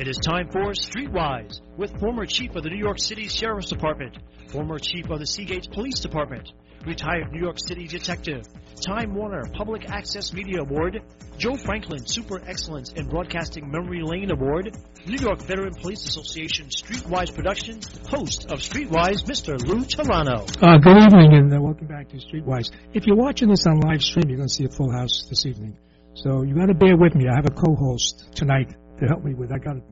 It is time for Streetwise with former chief of the New York City Sheriff's Department, former chief of the Sea Gate Police Department, retired New York City detective, Time Warner Public Access Media Award, Joe Franklin Super Excellence in Broadcasting Memory Lane Award, New York Veteran Police Association Streetwise Production, host of Streetwise, Mr. Lou Telano. Uh, good evening and uh, welcome back to Streetwise. If you're watching this on live stream, you're going to see a full house this evening. So you got to bear with me. I have a co-host tonight to help me with. I got a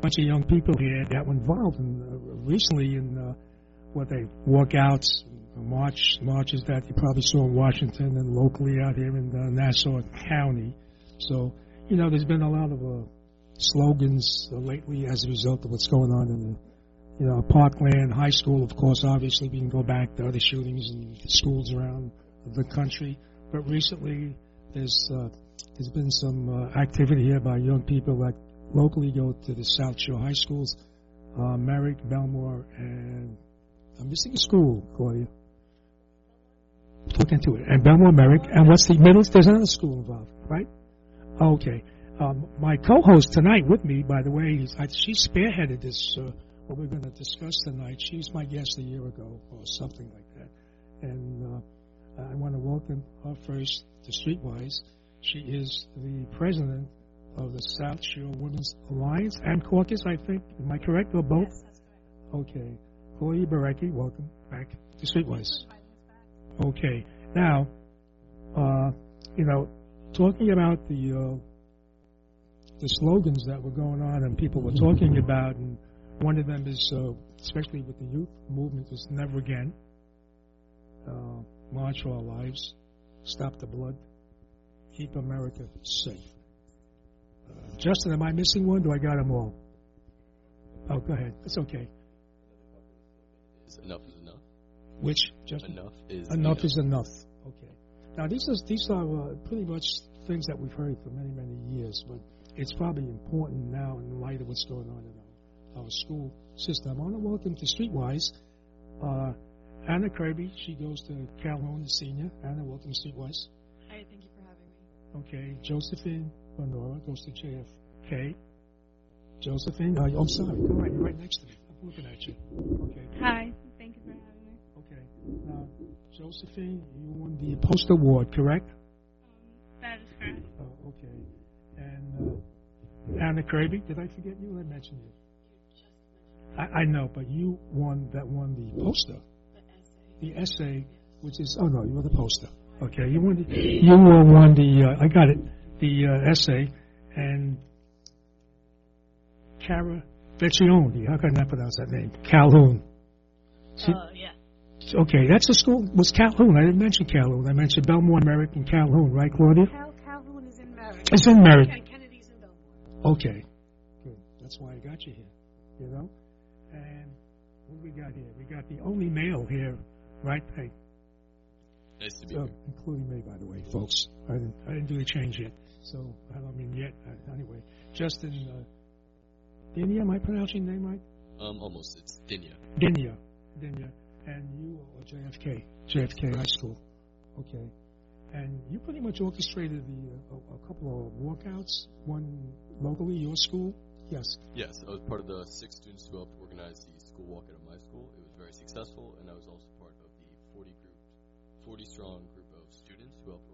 bunch of young people here that were involved in, uh, recently in uh, what they walkouts, march marches that you probably saw in Washington and locally out here in uh, Nassau County. So you know, there's been a lot of uh, slogans uh, lately as a result of what's going on in the you know Parkland High School. Of course, obviously we can go back to other shootings in schools around the country, but recently there's uh, there's been some uh, activity here by young people that locally go to the South Shore High Schools, uh, Merrick, Bellmore, and I'm missing a school, Claudia. Look into it. And Bellmore, Merrick, and what's the middle? There's another school involved, right? Okay. Um, my co-host tonight with me, by the way, I, she spearheaded this, uh, what we're going to discuss tonight. She was my guest a year ago or something like that. And uh, I want to welcome her first to Streetwise. She is the president of the South Shore Women's Alliance and Caucus, I think. Am I correct, or both? Yes, correct. Okay. Chloe Barecki, welcome back to Streetwise. Okay. Now, uh, you know, talking about the uh, the slogans that were going on and people were talking about, and one of them is, uh, especially with the youth movement, is never again. Uh, March for our lives, stop the blood, keep America safe. Uh, Justin, am I missing one? Do I got them all? Oh, go ahead. It's okay. Is enough is enough. Which, Justin? Enough is Enough is enough. Okay. Now these are these are uh, pretty much things that we've heard for many many years, but it's probably important now in light of what's going on in our, our school system. I want to welcome to Streetwise uh, Anna Kirby. She goes to Calhoun, the senior. Anna, welcome to Streetwise. Hi, thank you for having me. Okay. Josephine Honora goes to JFK. Josephine, oh, I'm sorry. Go right, you're right next to me. I'm looking at you. Okay. Hi, thank you for having me. Okay. Now, Josephine, you won the Post Award, correct? That is correct. Oh, okay. And uh, Anna Kirby, did I forget you? I mentioned you. I, I know, but you won that won the poster, the essay, which is oh no, you were the poster. Okay, you won the you won the uh, I got it the uh, essay and Cara Vecchione. How can I pronounce that name? Calhoun. She- Uh, yeah. Okay, that's the school. Was Calhoun? I didn't mention Calhoun. I mentioned Bellmore, Merrick, and Calhoun, right, Claudia? Cal Calhoun is in Merrick. It's in Merrick. And Kennedy's in Bellmore. Okay, good. That's why I got you here. You know, and what do we got here? We got the only male here, right? Hey, Nice to be uh, here. including me, by the way, folks. I didn't, I didn't do the change yet, so I don't mean yet. Uh, anyway, Justin uh, Dinya, am I pronouncing your name right? Um, almost. It's Dinya. Dinya, Dinya, and you are JFK, JFK High School. Okay, and you pretty much orchestrated the uh, a, a couple of walkouts, one locally, your school. Yes. Yes, I was part of the six students who helped organize the school walkout at my school. It was very successful, and I was also part of the 40 group, 40 strong group of students who helped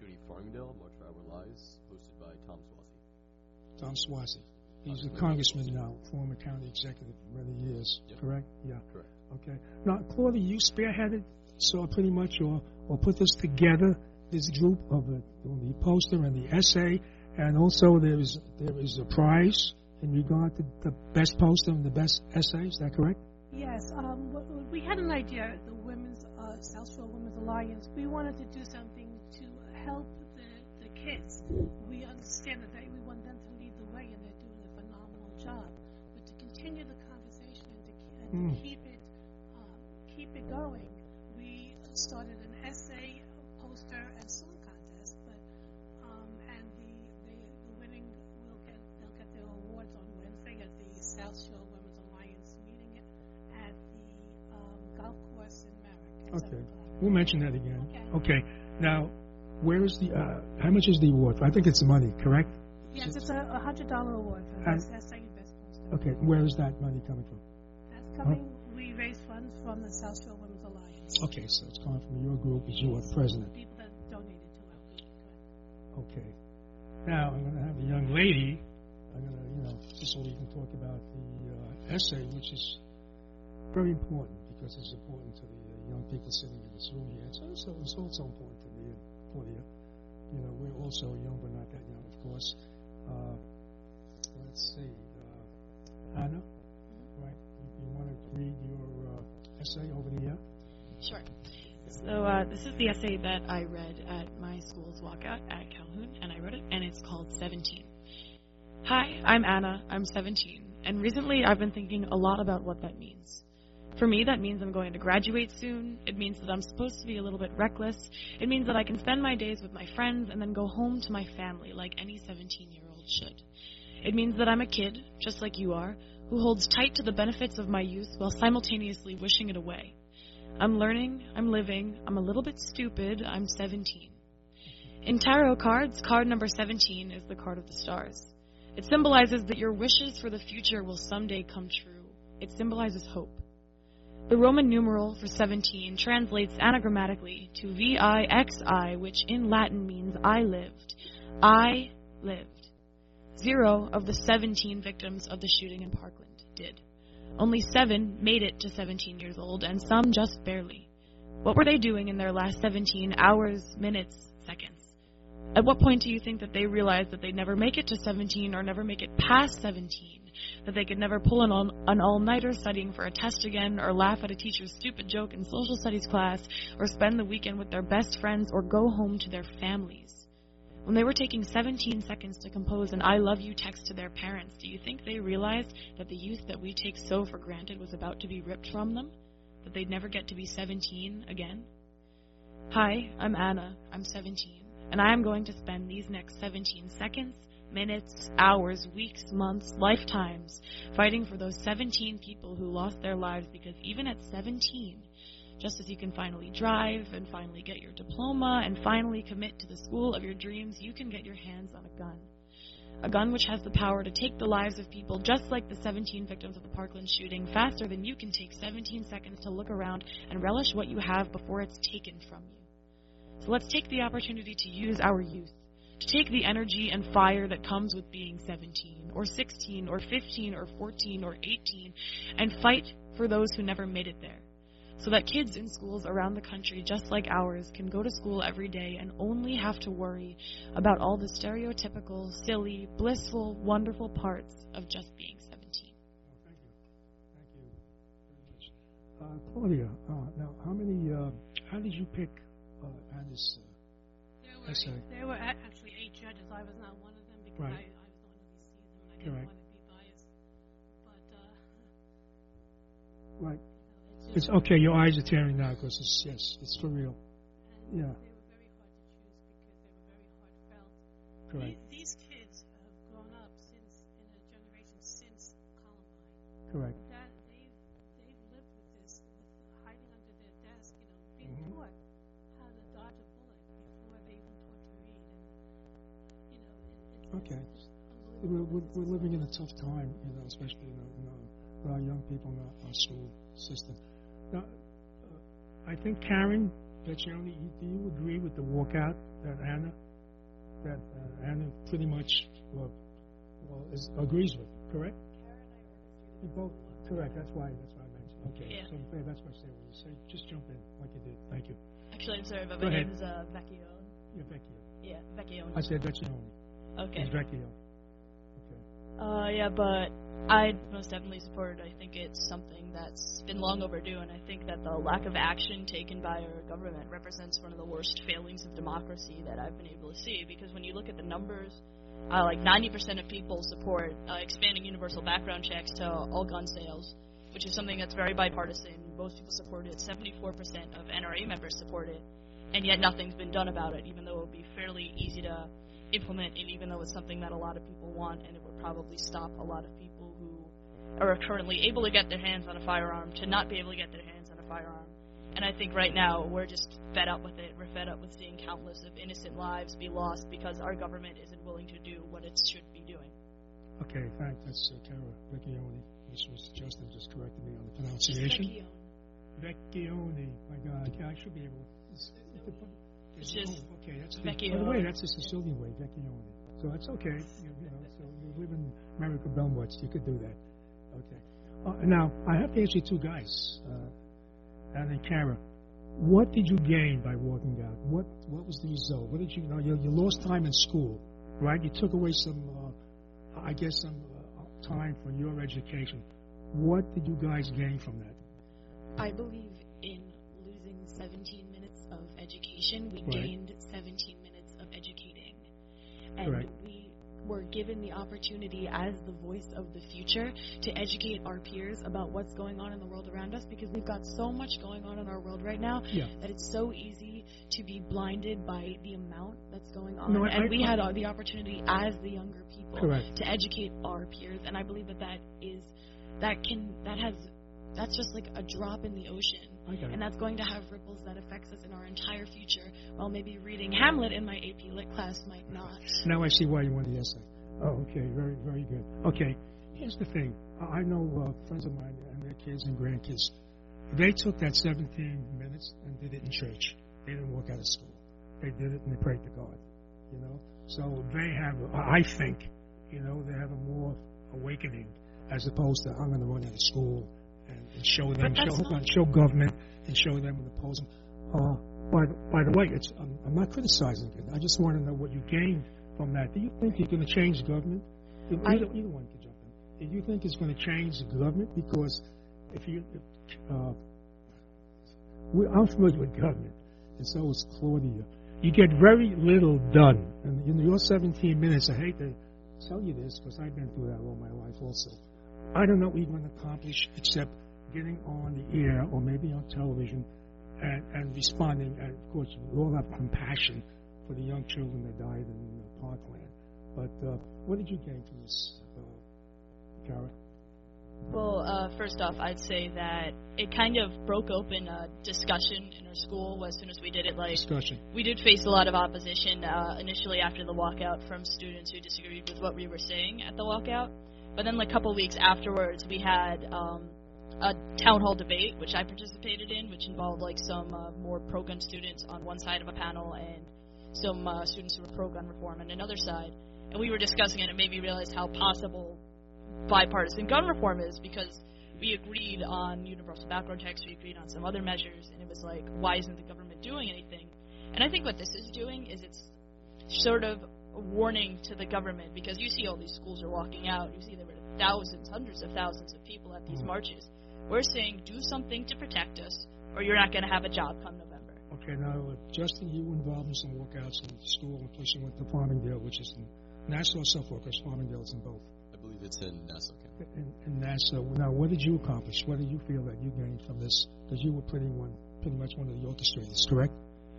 organize the SUNY Farmingdale March for Our Lives, hosted by Tom Suozzi. Tom Suozzi. He's a congressman now, former county executive for many years, Yep. correct? Yeah. Correct. Okay. Now, Claudia, you spearheaded, so pretty much, or, or put this together, this group of the, the poster and the essay, and also there is there is a prize in regard to the best poster and the best essay. Is that correct? Yes, um, w- w- we had an idea, the Women's uh, South Shore Women's Alliance. We wanted to do something to help the, the kids. We understand that they, we want them to lead the way, and they're doing a phenomenal job. But to continue the conversation and to, and to Mm. keep it um, keep it going, we started an essay, poster, and song contest. But um, and the, the the winning will get they'll get their awards on Wednesday at the South Shore Women's Alliance meeting at the um, golf course in Merrick. Okay. 7 o'clock. We'll mention that again. Okay. Okay. Now, where is the? Uh, how much is the award? I think it's money, correct? Yes, it's a, hundred dollar award for And- essay and best. Okay, where is that money coming from? That's coming, we raise funds from the South Shore Women's Alliance. Okay, so it's coming from your group as you are president. People that donated to our group. Okay. Now, I'm going to have a young lady, I'm going to, you know, just so we can talk about the uh, essay, which is very important because it's important to the uh, young people sitting in this room here. It's also, it's also important to me and Claudia. You know, we're also young, but not that young, of course. Uh, let's see. Uh, Anna, right? You, you want to read your uh, essay over the air? Sure. So uh, this is the essay that I read at my school's walkout at Calhoun, and I wrote it, and it's called 17. Hi, I'm Anna. I'm 17, and recently I've been thinking a lot about what that means. For me, that means I'm going to graduate soon. It means that I'm supposed to be a little bit reckless. It means that I can spend my days with my friends and then go home to my family like any 17 year old should. It means that I'm a kid, just like you are, who holds tight to the benefits of my youth while simultaneously wishing it away. I'm learning, I'm living, I'm a little bit stupid, I'm 17. In tarot cards, card number 17 is the card of the stars. It symbolizes that your wishes for the future will someday come true. It symbolizes hope. The Roman numeral for 17 translates anagrammatically to VIXI, which in Latin means I lived. I lived. Zero of the 17 victims of the shooting in Parkland did. Only seven made it to 17 years old, and some just barely. What were they doing in their last 17 hours, minutes, seconds? At what point do you think that they realize that they'd never make it to 17 or never make it past 17? That they could never pull an all, an all-nighter studying for a test again, or laugh at a teacher's stupid joke in social studies class, or spend the weekend with their best friends, or go home to their families? When they were taking 17 seconds to compose an I love you text to their parents, do you think they realized that the youth that we take so for granted was about to be ripped from them? That they'd never get to be 17 again? Hi, I'm Anna. I'm 17. And I am going to spend these next 17 seconds, minutes, hours, weeks, months, lifetimes fighting for those 17 people who lost their lives because even at 17, just as you can finally drive and finally get your diploma and finally commit to the school of your dreams, you can get your hands on a gun. A gun which has the power to take the lives of people just like the 17 victims of the Parkland shooting faster than you can take 17 seconds to look around and relish what you have before it's taken from you. So let's take the opportunity to use our youth, to take the energy and fire that comes with being 17 or 16 or 15 or 14 or 18 and fight for those who never made it there so that kids in schools around the country, just like ours, can go to school every day and only have to worry about all the stereotypical, silly, blissful, wonderful parts of just being 17. Oh, thank you. Thank you. Uh, Claudia, uh, now, how many, uh, how did you pick uh, Anna's? Uh, There were, Essay. there were actually eight judges. I was not one of them because Right. I, I was the one who received them and I didn't Correct. want to be biased. But, uh, right. you know, It's just, okay. Your eyes are tearing now because it's yes, it's for real. and yeah. they were very hard to choose because they were very heartfelt. Correct. The- These kids have grown up since, in a generation since Columbine. Correct. Okay. We're, we're, we're living in a tough time, you know, especially in, our- in our, young people in our, our school system. Now, uh, I think Karen Peccioni, you- do you agree with the walkout that Anna, that uh, Anna pretty much well, well is, agrees with? Correct. You both correct. That's why. That's why I mentioned. Okay. Yeah. So that's why I say when you say just jump in like you did. Thank you. Actually, I'm sorry, but Go my ahead. name is uh, Vecchio. Yeah, Vecchio. Yeah, Vecchio. I said Vecchione. Okay. Vecchio. Okay. Uh, yeah, but I most definitely support it. I think it's something that's been long overdue, and I think that the lack of action taken by our government represents one of the worst failings of democracy that I've been able to see. Because when you look at the numbers, uh, like 90% of people support uh, expanding universal background checks to all gun sales, which is something that's very bipartisan. Most people support it. 74% of NRA members support it, and yet nothing's been done about it, even though it would be fairly easy to implement and even though it's something that a lot of people want and it would probably stop a lot of people who are currently able to get their hands on a firearm to not be able to get their hands on a firearm. And I think right now we're just fed up with it. We're fed up with seeing countless of innocent lives be lost because our government isn't willing to do what it should be doing. Okay, thanks. That's uh, Tara Vecchione. This was Justin just corrected me on the pronunciation. Vecchione. My God, yeah, I should be able. It's, It's just oh, okay. That's the, Vecchione. by the way, that's the Sicilian way, Vecchione. So that's okay. You, you know, so you live in America, Belmont, you could do that. Okay. Uh, now I have to ask you two guys, uh, Anna and Kara. What did you gain by walking out? What What was the result? What did you, you know? You, you lost time in school, right? You took away some, uh, I guess, some uh, time from your education. What did you guys gain from that? I believe in losing 17 minutes of education. We Right. gained 17 minutes of educating. And Correct. we were given the opportunity as the voice of the future to educate our peers about what's going on in the world around us because we've got so much going on in our world right now Yeah. that it's so easy to be blinded by the amount that's going on. No, I- and I- we had uh, the opportunity as the younger people Correct. to educate our peers and I believe that that is that can that has that's just like a drop in the ocean and that's going to have ripples that affects us in our entire future while maybe reading Hamlet in my AP Lit class might not. Now I see why you want the essay. Oh, okay, very, very good. Okay, here's the thing. I I know uh, friends of mine and their kids and grandkids. They took that 17 minutes and did it in church. They didn't walk out of school. They did it and they prayed to God. You know, so they have. I think, you know, they have a more awakening as opposed to I'm going to run out of school and, show them, show, not- hold on, show government and show them and oppose them. Uh, by, the- by the way, it's, I'm, I'm not criticizing it. I just want to know what you gained from that. Do you think you're going to change government? Either, I- either one can jump in. Do you think it's going to change the government? Because if you, uh, we, I'm familiar with government, and so is Claudia. You get very little done. And in your 17 minutes, I hate to tell you this because I've been through that all my life also. I don't know what you're going to accomplish except getting on the air or maybe on television and, and responding. And of course, we all have compassion for the young children that died in uh, Parkland. But uh, what did you gain from this, uh, Kara? Well, uh, first off, I'd say that it kind of broke open a discussion in our school as soon as we did it. Like, Discussion. we did face a lot of opposition uh, initially after the walkout from students who disagreed with what we were saying at the walkout. But then, like a couple weeks afterwards, we had um, a town hall debate, which I participated in, which involved like some uh, more pro-gun students on one side of a panel and some uh, students who were pro-gun reform on another side. And we were discussing it, and it made me realize how possible bipartisan gun reform is because we agreed on universal background checks, we agreed on some other measures, and it was like, why isn't the government doing anything? And I think what this is doing is it's sort of a warning to the government because you see all these schools are walking out. You see there were thousands, hundreds of thousands of people at these Mhm. marches. We're saying do something to protect us, or you're not going to have a job come November. Okay, now, uh, Justin, you were involved in some walkouts in school, and plus you went to Farmingdale, which is in Nassau, Suffolk, because Farmingdale is in both. I believe it's in Nassau County. In, in Nassau. Now, what did you accomplish? What did you feel that you gained from this? Because you were pretty one, pretty much one of the orchestrators, correct?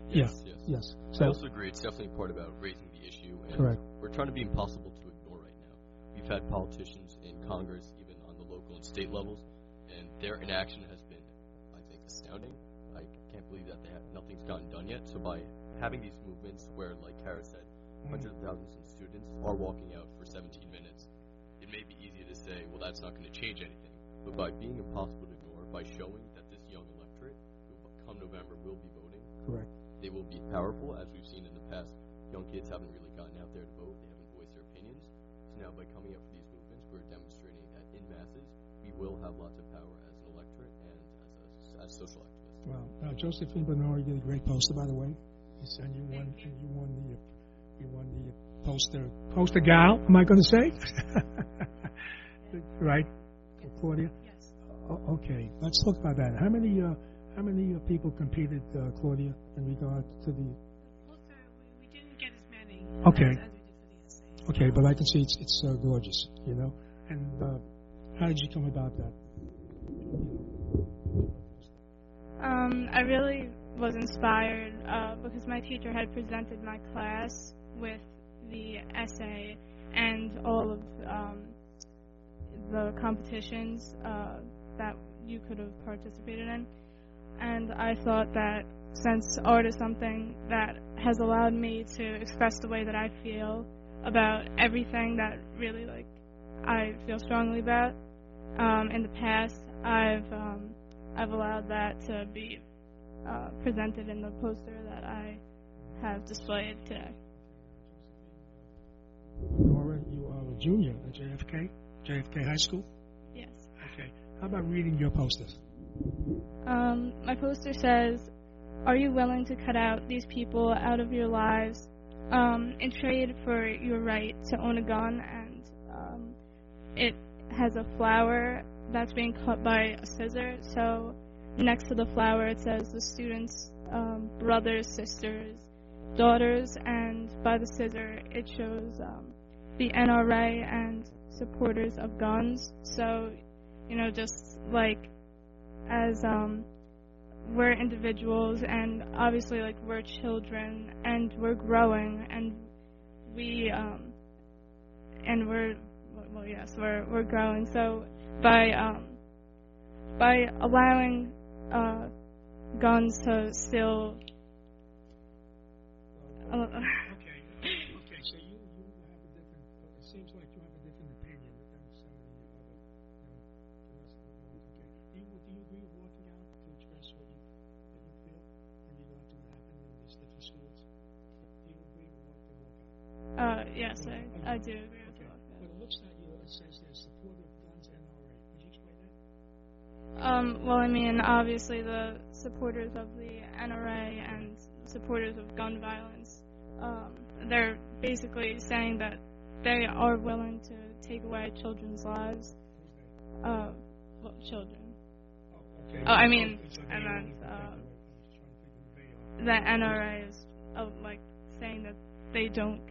Yes, Yeah. yes. Yes. I also agree. It's definitely part about raising the issue, and correct. we're trying to be impossible to ignore right now. We've had politicians in Congress, even on the local and state levels, and their inaction has been, I think, astounding. I can't believe that they have, nothing's gotten done yet. So by having these movements, where, like Kara said, mm-hmm. hundreds of thousands of students are walking out for 17 minutes, it may be easy to say, well, that's not going to change anything. But by being impossible to ignore, by showing that this young electorate, who come November will be voting, Correct. they will be powerful, as we've seen in the past. Young kids haven't really gotten out there to vote; they haven't voiced their opinions. So now, by coming up for these movements, we're demonstrating that in masses, we will have lots of power as an electorate and as a, as social activists. Well, uh, Josephine Bernard, you did a great poster, by the way. Yes, And you won, and you won the, uh, you won the poster, poster gal. Am I going to say? right, Claudia. Yes. O- okay, let's talk about that. How many, uh, how many uh, people competed, uh, Claudia, in regard to the? Poster, we, we didn't get as many Okay. as, as we did for the essay. Okay, but I can see it's it's uh, gorgeous, you know. And uh, how did you come about that? Um, I really was inspired uh, because my teacher had presented my class with the essay and all of um, the competitions uh, that you could have participated in. and I thought that since art is something that has allowed me to express the way that I feel about everything that really like I feel strongly about. Um, in the past, I've um, I've allowed that to be uh, presented in the poster that I have displayed today. Nora, you are a junior at JFK, JFK High School. Yes. Okay. How about reading your posters? Um, my poster says, "Are you willing to cut out these people out of your lives um, in trade for your right to own a gun?" And um, it has a flower that's being cut by a scissor. So next to the flower, it says the students' um, brothers, sisters, daughters, and by the scissor, it shows um, the NRA and supporters of guns. So, you know, just like as um, we're individuals, and obviously, like we're children, and we're growing, and we um, and we're well, yes, we're we're growing. So by um, by allowing uh, guns to still uh, Okay. Okay. So you you have a different. It seems like you have a different opinion than some of the other. You know, the rest of the ones. Okay. Do you do you agree with walking out to express what you what you feel go to what happened in these different schools? Do you agree with walking walk out? uh, yes, I, I do agree Um, well, I mean, obviously the supporters of the NRA and supporters of gun violence, um, they're basically saying that they are willing to take away children's lives. Uh, well, children. Oh, okay. Oh, I mean, and only uh. The NRA is uh, like saying that they don't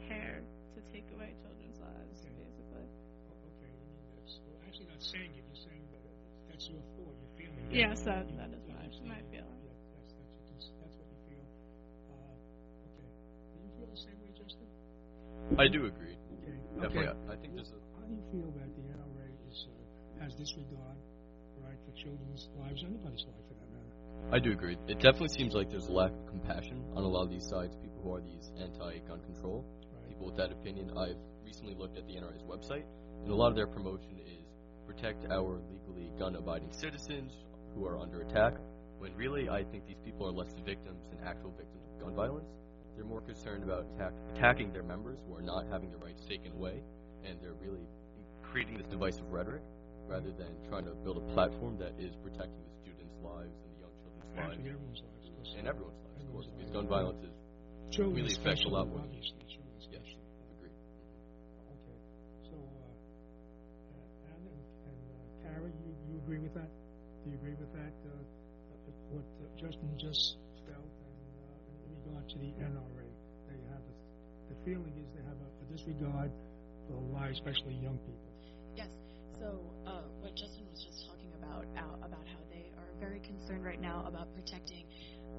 Yes, that that is you my understand my feeling. Yeah, that's, that's, what you, that's what you feel. Uh, okay. Do you feel the same way, Justin? I do agree. Okay. Definitely. Okay. I I think there's a, How do you feel that the NRA is, uh, has disregard, right, for children's lives, anybody's life for that matter? I do agree. It definitely seems like there's a lack of compassion on a lot of these sides, people who are these anti-gun control, Right. people with that opinion. I've recently looked at the NRA's website, and a lot of their promotion is protect our legally gun-abiding citizens who are under attack, when really I think these people are less victims than actual victims of gun violence. They're more concerned about attack, attacking their members who are not having their rights taken away, and they're really creating this divisive rhetoric rather than trying to build a platform that is protecting the students' lives and the young children's lives everyone's lives. and everyone's lives, of course, because gun violence is Children really affects a lot more. Obviously, yes, agreed. Okay. So, uh, Anna and, and uh, Kara, you, you agree with that? Do you agree with that? Uh, uh, what uh, Justin just felt, in regard to the NRA, they have the feeling is they have a, disregard for the lives, especially young people. Yes. So what Justin was just talking about about how they are very concerned right now about protecting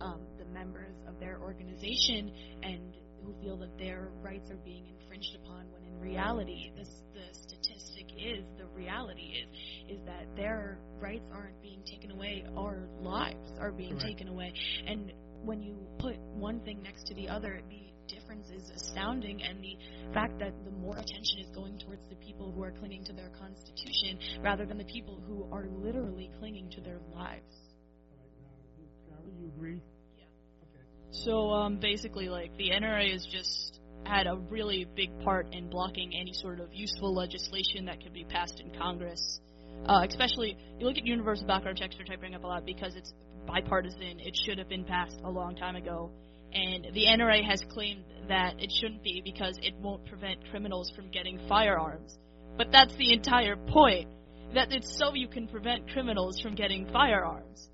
um, the members of their organization and who feel that their rights are being infringed upon when in reality this, the statistic is the reality is is that their rights aren't being taken away our lives are being Correct. taken away and when you put one thing next to the other the difference is astounding and the fact that the more attention is going towards the people who are clinging to their constitution rather than the people who are literally clinging to their lives. All right, now, Kara, you agree? So um, basically, like the NRA has just had a really big part in blocking any sort of useful legislation that could be passed in Congress. Uh, especially, you look at universal background checks, which I bring up a lot because it's bipartisan. It should have been passed a long time ago, and the NRA has claimed that it shouldn't be because it won't prevent criminals from getting firearms. But that's the entire point. That it's so you can prevent criminals from getting firearms.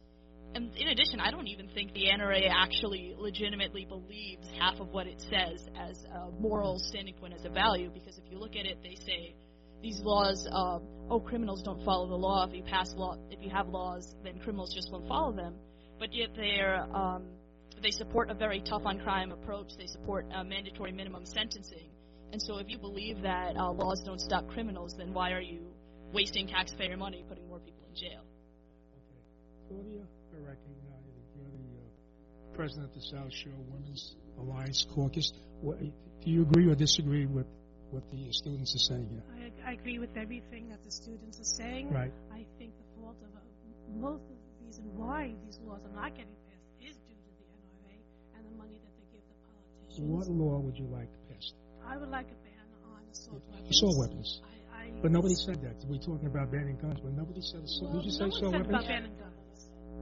And in addition, I don't even think the NRA actually legitimately believes half of what it says as a moral standing point, as a value, because if you look at it, they say these laws, uh, oh, criminals don't follow the law. If you pass law, if you have laws, then criminals just won't follow them. But yet they're, um, they support a very tough on crime approach. They support uh, mandatory minimum sentencing. And so if you believe that uh, laws don't stop criminals, then why are you wasting taxpayer money putting more people in jail? Okay. Claudia, for recognizing president of the South Shore Women's Alliance Caucus. Do you agree or disagree with what the students are saying here? I, I agree with everything that the students are saying. Right. I think the fault of uh, most of the reason why these laws are not getting passed is due to the NRA and the money that they give the politicians. What law would you like passed? I would like a ban on assault weapons. Assault weapons. I, I, But nobody said that. We're talking about banning guns, but nobody said assault. well, Did you no say assault weapons? about banning guns.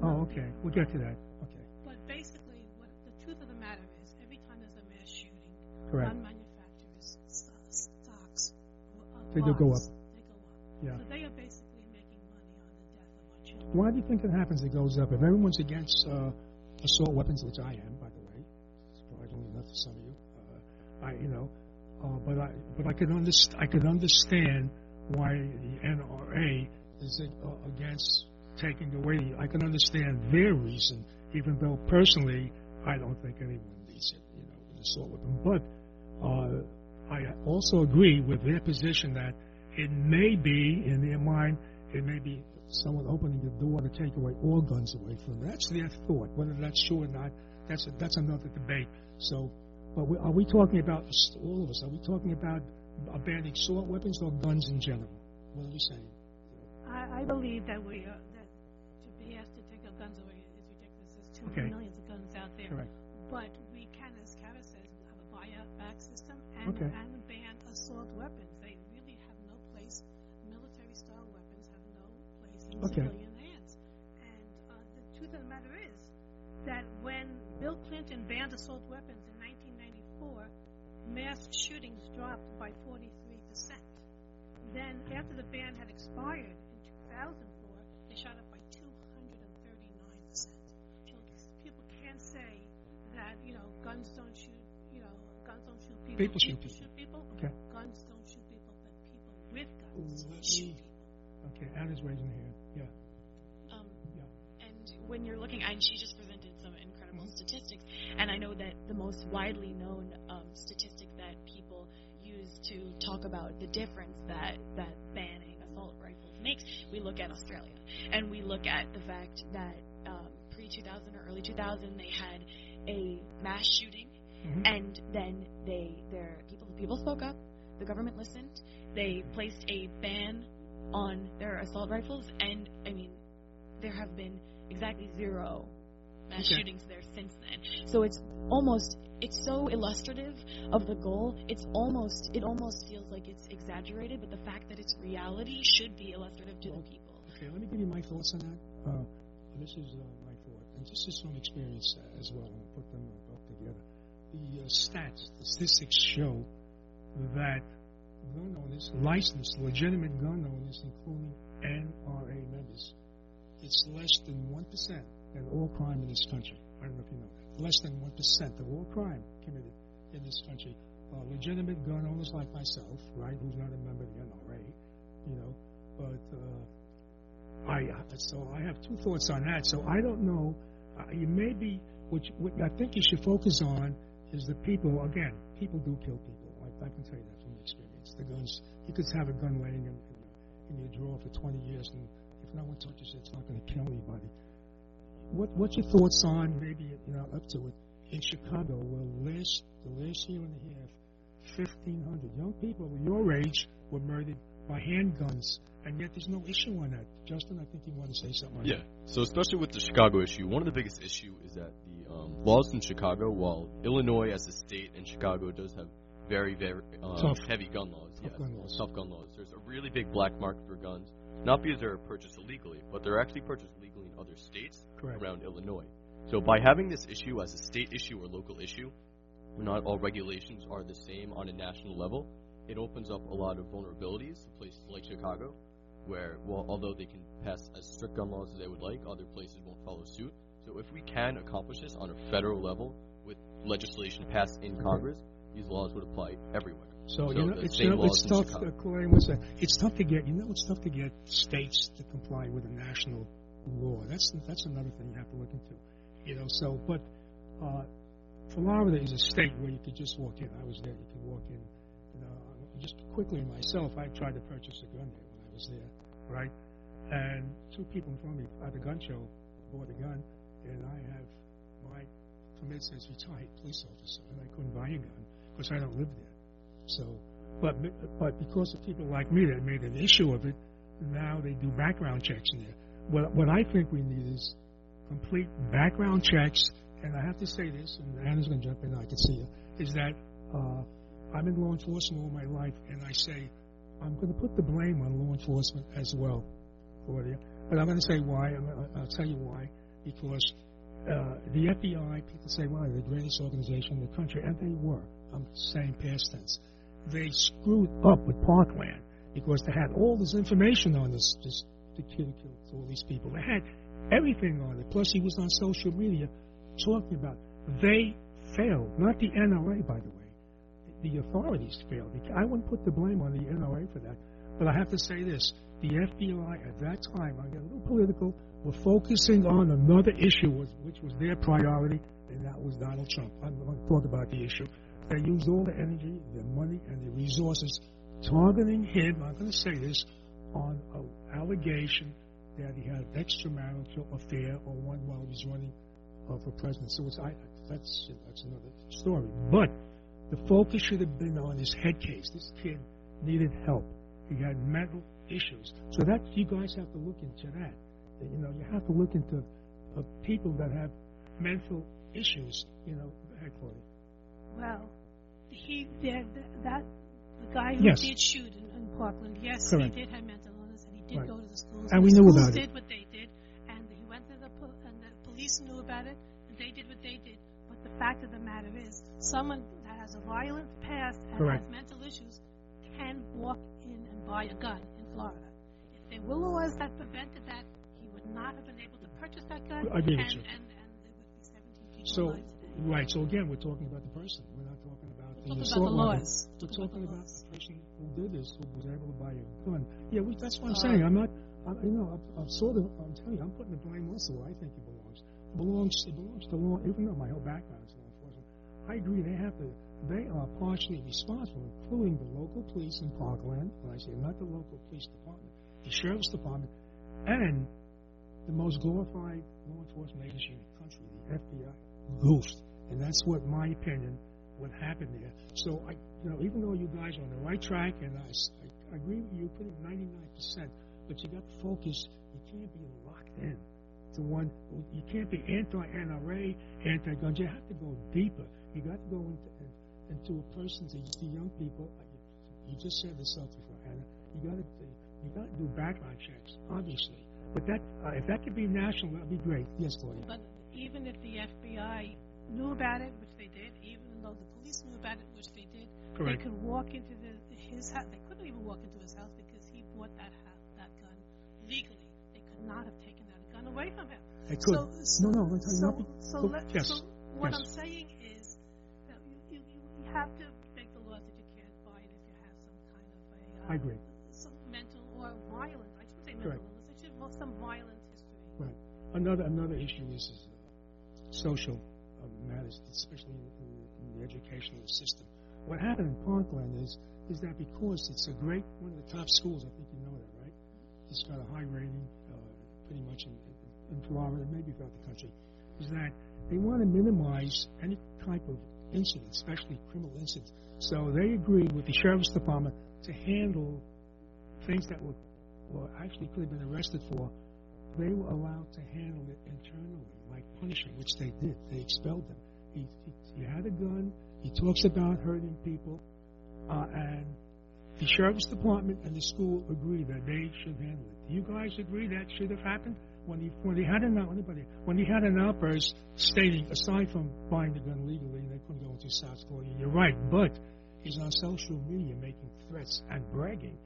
Oh, okay. We'll get to that. Okay. But basically, what the truth of the matter is, every time there's a mass shooting, Correct. gun manufacturers' stocks uh, They do go up. They go up. Yeah. So they are basically making money on the death of our children. Why do you think it happens? It goes up. If everyone's against uh, assault weapons, which I am, by the way, surprisingly enough for some of you, uh, I, you know, uh, but I, but I could understand, I could understand why the NRA is uh, against taking away. I can understand their reason, even though personally, I don't think anyone needs it, you know, an assault weapon. But uh, I also agree with their position that it may be, in their mind, it may be someone opening the door to take away all guns away from them. That's their thought. Whether that's true or not, that's a, that's another debate. So, but we, are we talking about all of us? Are we talking about banning assault weapons or guns in general? What are we saying? I, I believe that we guns away is ridiculous. There's too Okay. millions of guns out there. Correct. But we can, as Kara says, have a buy-back system and, Okay. and ban assault weapons. They really have no place. Military-style weapons have no place in Okay. civilian hands. And uh, the truth of the matter is that when Bill Clinton banned assault weapons in 1994, mass shootings dropped by 43 percent. Then, after the ban had expired in 2004, they shot up can't say that you know guns don't shoot. You know, guns don't shoot people. People shoot people. shoot people. Okay. Guns don't shoot people, but people with guns Let shoot me- people. Okay, Anna's raising her hand. Yeah. Um, Yeah. and when you're looking, and she just presented some incredible statistics, and I know that the most widely known um, statistic use to talk about the difference that that banning assault rifles makes, we look at Australia, and we look at the fact that um, pre 2000 or early 2000 they had a mass shooting, Mhm. and then they their people people spoke up, the government listened, they placed a ban on their assault rifles, and I mean, there have been exactly zero mass Okay. shootings there since then. So it's almost it's so illustrative of the goal. It's almost it almost feels like it's exaggerated, but the fact that it's reality should be illustrative to the people. Okay, let me give you my thoughts on that. Uh, this is uh, my thought, and this is from experience as well. I'll put them both together. The uh, stats, the statistics show that gun owners, licensed, legitimate gun owners, including NRA members, it's less than 1% in all crime in this country. I don't know if you know. Less than 1% of all crime committed in this country are legitimate gun owners like myself, right, who's not a member of the NRA, you know, but uh, I so I have two thoughts on that. So I don't know. Uh, you may be what, I think you should focus on is the people. Again, people do kill people. I, I can tell you that from experience. The guns. You could have a gun laying in, in, in your drawer for 20 years, and if no one touches it, it's not going to kill anybody. What What's your thoughts on maybe you know up to it in Chicago? Where last the last year and a half, 1,500 young people your age were murdered by handguns, and yet there's no issue on that. Justin, I think you want to say something Yeah. that. So especially with the Chicago issue, one of the biggest issue is that the um, laws in Chicago, while Illinois as a state and Chicago does have very very um, heavy gun laws, Tough yes, gun laws. tough gun laws. There's a really big black market for guns, not because they're purchased illegally, but they're actually purchased legally in other states Correct. around Illinois. So by having this issue as a state issue or local issue, where not all regulations are the same on a national level, it opens up a lot of vulnerabilities to places like Chicago, where, well, although they can pass as strict gun laws as they would like, other places won't follow suit. So if we can accomplish this on a federal level with legislation passed in Congress, these laws would apply everywhere. So, So you know, it's, same you know, it's tough. Chicago. Clay, what's that? It's tough to get. You know, it's tough to get states to comply with a national law. That's that's another thing you have to look into. You know, so but uh, Florida is a state where you could just walk in. I was there. You could walk in. You know, just quickly myself, I tried to purchase a gun there when I was there, right? And two people in front of me at the gun show bought a gun, and I have my permits as retired police officer, and I couldn't buy a gun because I don't live there. So, but but because of people like me that made an issue of it, now they do background checks in there. What what I think we need is complete background checks. And I have to say this, and Anna's going to jump in. I can see her. Is that uh, I'm in law enforcement all my life, and I say I'm going to put the blame on law enforcement as well, Claudia. But I'm going to say why. I'm, I'll tell you why. Because uh, the FBI, people say, well, they're the greatest organization in the country, and they were. I'm saying past tense. They screwed up with Parkland because they had all this information on this, this kid who killed all these people. They had everything on it. Plus, he was on social media talking about. They failed, not the NRA, by the way. The authorities failed. I wouldn't put the blame on the NRA for that. But I have to say this: the FBI at that time, I get a little political, were focusing on another issue, which was their priority, and that was Donald Trump. I'm going to talk about the issue. They used all the energy, their money, and their resources targeting him. I'm going to say this on an allegation that he had an extramarital affair or one while he was running uh, for president. So I, that's that's another story. But the focus should have been on his head case. This kid needed help. He had mental issues. So that you guys have to look into that. You know, you have to look into uh, people that have mental issues. You know, head Claudia. Well, he did that. The guy who Yes. did shoot in, in Parkland, yes, Correct. he did have mental illness, and he did Right. go to the schools. And the we knew about it. And he did what they did, and he went to the po- and the police knew about it, and they did what they did. But the fact of the matter is, someone that has a violent past and Correct. has mental issues can walk in and buy a gun in Florida. If there were laws that prevented that, he would not have been able to purchase that gun, I agree with you. and, and there would be 17 people So alive today. right. So again, we're talking about the person. We're not talking about Talking about the laws. Talking talking about the person who did this, who was able to buy a gun. Yeah, we, that's what I'm Uh, saying. I'm not. I'm, you know, I'm, I'm sort of. I'm telling you, I'm putting the blame also where I think it belongs. It belongs. It belongs to law. Even though my whole background is law enforcement, I agree. They have to. They are partially responsible, including the local police in Parkland. When I say not the local police department, the sheriff's department, and the most glorified law enforcement agency in the country, the FBI, goofed. And that's what my opinion what happened there. So I, you know, even though you guys are on the right track, and I agree with you, putting 99%, but you got to focus. You can't be locked in to one. You can't be anti-NRA, anti-guns. You have to go deeper. You got to go into into a person's, the young people. You just said this self before, Anna. You got to you got to do background checks, obviously. But that, uh, if that could be national, that'd be great. Yes, Claudia. But even if the FBI knew about it, which they did, even though the police knew about it, which they did, Correct. they could walk into the, his house. They couldn't even walk into his house because he bought that ha- that gun legally. They could not have taken that gun away from him. I could. So, so, no, no. So, nothing. so, Look, let, yes. so what yes. I'm saying is that you, you, you have to make the laws that you can't buy it if you have some kind of a uh, I agree. some mental or violent. I shouldn't say mental Correct. illness. I should well, some violent history. Right. Another another issue is, is uh, social uh, matters, especially in educational system. What happened in Parkland is is that because it's a great one of the top schools, I think you know that, right? It's got a high rating, uh, pretty much in, in, Florida, maybe throughout the country. Is that they want to minimize any type of incident, especially criminal incidents. So they agreed with the sheriff's department to handle things that were, or actually could have been arrested for they were allowed to handle it internally, like punishment, which they did. They expelled them. He, he, had a gun. He talks about hurting people, uh, and the sheriff's department and the school agree that they should handle it. Do you guys agree that should have happened when he when he had an anybody when he had an outburst stating, aside from buying the gun legally, they couldn't go into South Korea. You're right, but he's on social media making threats and bragging.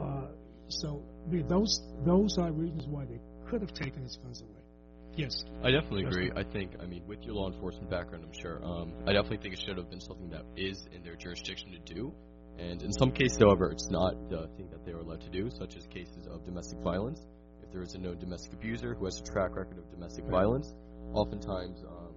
Uh, so those those are reasons why they could have taken his guns away. Yes. I definitely agree. I think, I mean, with your law enforcement background, I'm sure, um, I definitely think it should have been something that is in their jurisdiction to do. And in some cases, however, it's not the thing that they are allowed to do, such as cases of domestic violence. If there is a known domestic abuser who has a track record of domestic Right. violence, oftentimes um,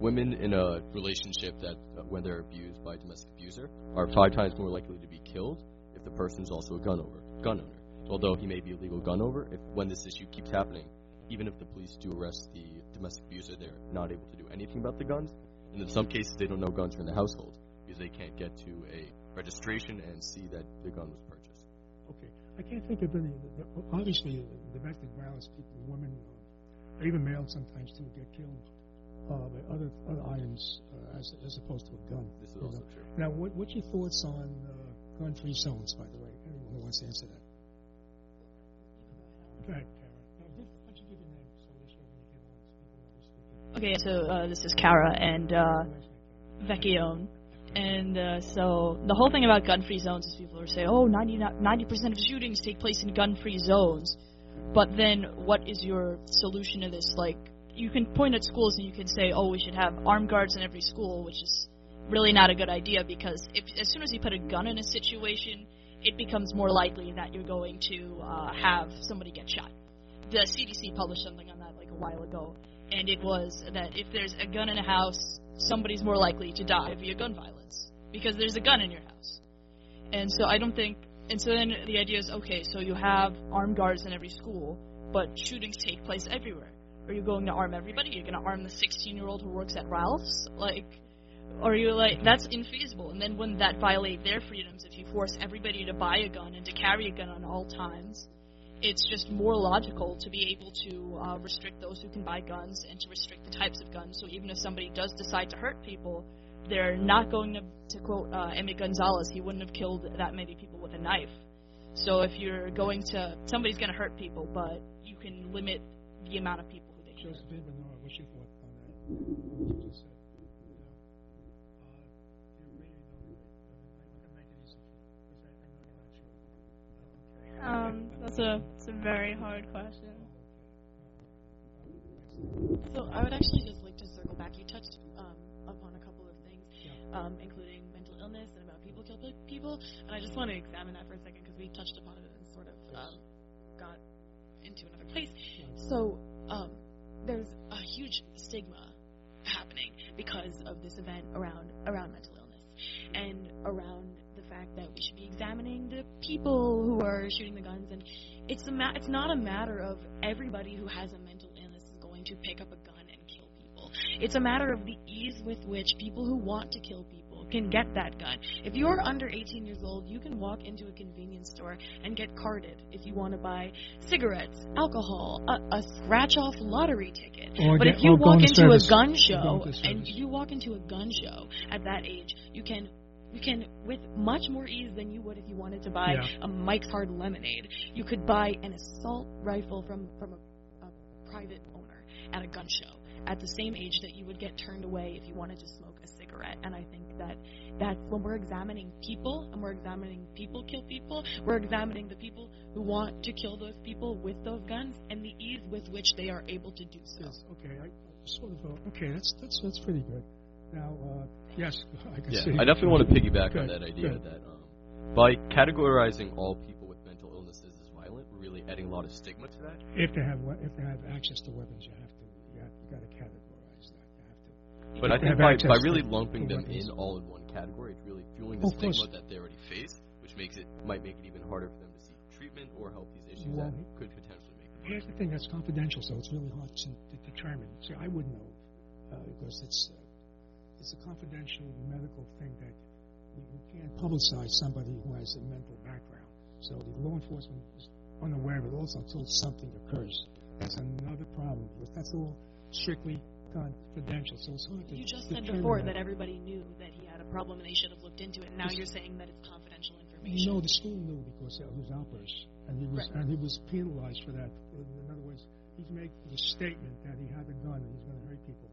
women in a relationship that, uh, when they're abused by a domestic abuser, are five times more likely to be killed if the person is also a gun over gun owner. Although he may be a legal gun owner, if when this issue keeps happening, even if the police do arrest the domestic abuser, they're not able to do anything about the guns. And in some cases, they don't know guns are in the household because they can't get to a registration and see that the gun was purchased. Okay. I can't think of any. Obviously, domestic violence, people, women, uh, or even males sometimes too, get killed uh, by other other items uh, as as opposed to a gun. This is also know. true. Now, what, what's your thoughts on uh, gun-free zones? By the way, anyone who wants to answer that. Go ahead, Okay, so uh, this is Kara and uh. Vecchione. And uh, so the whole thing about gun-free zones is people are saying, oh, 90 percent of shootings take place in gun-free zones. But then, what is your solution to this? Like, you can point at schools and you can say, oh, we should have armed guards in every school, which is really not a good idea because if as soon as you put a gun in a situation, it becomes more likely that you're going to uh, have somebody get shot. The CDC published something on that like a while ago, and it was that if there's a gun in a house, somebody's more likely to die via gun violence because there's a gun in your house. And so I don't think. And so then the idea is okay, so you have armed guards in every school, but shootings take place everywhere. Are you going to arm everybody? You're going to arm the 16 year old who works at Ralph's? Like, or you like that's infeasible. And then wouldn't that violate their freedoms if you force everybody to buy a gun and to carry a gun on all times? It's just more logical to be able to uh, restrict those who can buy guns and to restrict the types of guns. So even if somebody does decide to hurt people, they're not going to, to quote uh, Emma Gonzalez, he wouldn't have killed that many people with a knife. So if you're going to, somebody's going to hurt people, but you can limit the amount of people who they can. Joseph Nora, what's your thought on that? What you just said. You Um, that's a it's a very hard question. So I would actually just like to circle back. You touched um, upon a couple of things, um, including mental illness and about people kill people, and I just want to examine that for a second because we touched upon it and sort of um, got into another place. So um, there's a huge stigma happening because of this event around around mental illness and around fact that we should be examining the people who are shooting the guns and it's a ma- it's not a matter of everybody who has a mental illness is going to pick up a gun and kill people. It's a matter of the ease with which people who want to kill people can get that gun. If you're under 18 years old, you can walk into a convenience store and get carded if you want to buy cigarettes, alcohol, a, a scratch off lottery ticket. Or but get- if you walk into into service. a gun show and you walk into a gun show at that age, you can you can with much more ease than you would if you wanted to buy Yeah. a Mike's Hard Lemonade. You could buy an assault rifle from from a, a private owner at a gun show at the same age that you would get turned away if you wanted to smoke a cigarette. And I think that that's when we're examining people and we're examining people kill people, we're examining the people who want to kill those people with those guns and the ease with which they are able to do so. Yes, okay. I, sort of, uh, okay, that's, that's, that's pretty good. Now, uh, yes, I can Yeah, see. I definitely want to piggyback on that idea good. that um, by categorizing all people with mental illnesses as violent, we're really adding a lot of stigma to that. If they have, if they have access to weapons, you have to, you have, you got to categorize that. You have to. But I think by, by really lumping them weapons. in all in one category, it's really fueling the course. stigma that they already face, which makes it might make it even harder for them to seek treatment or help these issues Well, that could potentially make them Here's the thing that's confidential, so it's really hard to, to determine. See, I wouldn't know uh, because it's uh, it's a confidential medical thing that we, we can't publicize somebody who has a mental background. So the law enforcement is unaware of it also until something occurs. That's another problem. But that's all strictly confidential, so it's hard to You just said before that everybody knew that he had a problem and they should have looked into it. And now you're saying that it's confidential information. know, the school knew because it was outbursts, and he was Right. and he was penalized for that. In other words, he's making the statement that he had a gun and he's going to hurt people.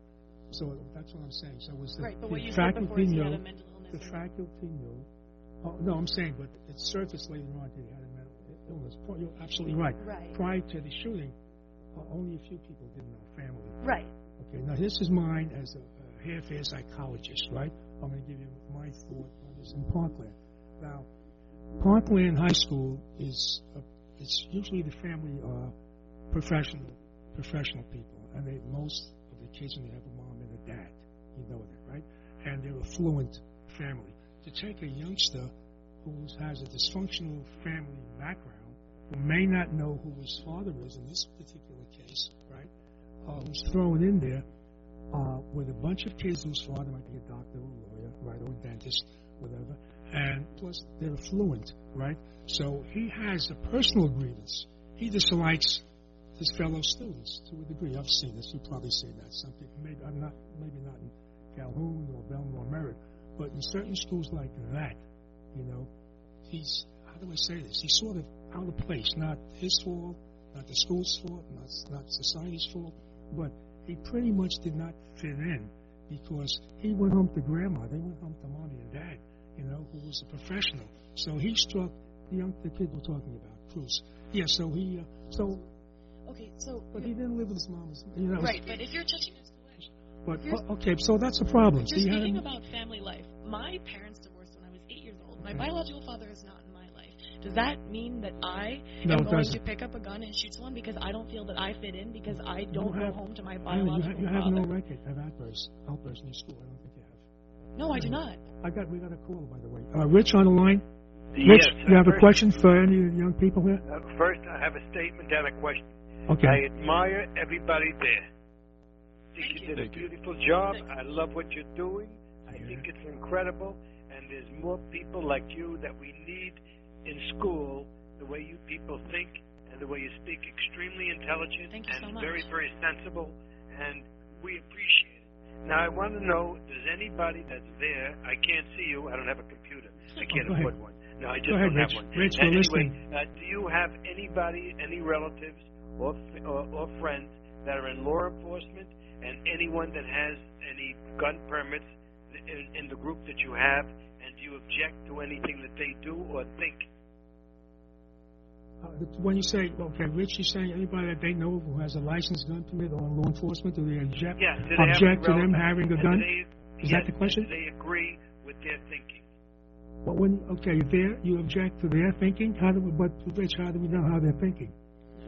So that's what I'm saying. So was the, right, but the what you said before faculty is he knew, had a mental illness. the faculty knew. Oh, no, I'm saying, but it surfaced later on that he had a mental illness. You're absolutely right. Right. Prior to the shooting, uh, only a few people didn't know. Family. Right. Okay, now this is mine as a, a half-air psychologist, right? I'm going to give you my thought on this in Parkland. Now, Parkland High School is uh it's usually the family are professional professional people, and they most of the kids when they have a mom a you know that, right? And they're a fluent family. To take a youngster who has a dysfunctional family background, who may not know who his father is in this particular case, right, uh, who's thrown in there uh, with a bunch of kids whose father might be a doctor or a lawyer, right, or a dentist, whatever, and plus they're fluent, right? So he has a personal grievance. He dislikes his fellow students to a degree. I've seen this. You've probably seen that. Some people, maybe I'm not, maybe not in Calhoun or Bellmore Merrick, but in certain schools like that, you know, he's how do I say this? He's sort of out of place. Not his fault, not the school's fault, not not society's fault, but he pretty much did not fit in because he went home to grandma. They went home to mommy and dad, you know, who was a professional. So he struck the young the kid we're talking about, Cruz. Yeah. So he uh, so Okay, so but he didn't live with his mom. You know, right, but if you're touching But Here's- okay, so that's a problem. you're See, how speaking about family life. My parents divorced when I was eight years old. My biological father is not in my life. Does that mean that I No, am going doesn't. to pick up a gun and shoot someone because I don't feel that I fit in because I don't have- go home to my Anna, biological you, ha- you have father? no record of outbursts, outbursts in your school. I don't think you have. No, I do not. I got we got a call by the way. Uh, Rich on the line. Yes. Rich, you have a question for any of the young people here? Uh, first, I have a statement and a question. Okay. I admire everybody there. I think you you. did a Thank you. beautiful job. Thanks. I love what you're doing. I think it's incredible. And there's more people like you that we need in school. The way you people think and the way you speak, extremely intelligent Thank you and so much. very, very sensible. And we appreciate it. Now, I want to know: Does anybody that's there? I can't see you. I don't have a computer. I can't ahead. afford one. No, I just ahead, don't have one. Rich, anyway, listening. uh, do you have anybody, any relatives or, or or friends that are in law enforcement, and anyone that has any gun permits in, in the group that you have? And do you object to anything that they do or think? Uh, when you say okay, Rich, you're saying anybody that they know who has a licensed gun permit or law enforcement, do they object? Yeah, do they object to them having a gun? they, Is yes, that the question? They agree with their thinking? But when okay, there you object to their thinking. How do we? But Rich, how do we know how they're thinking?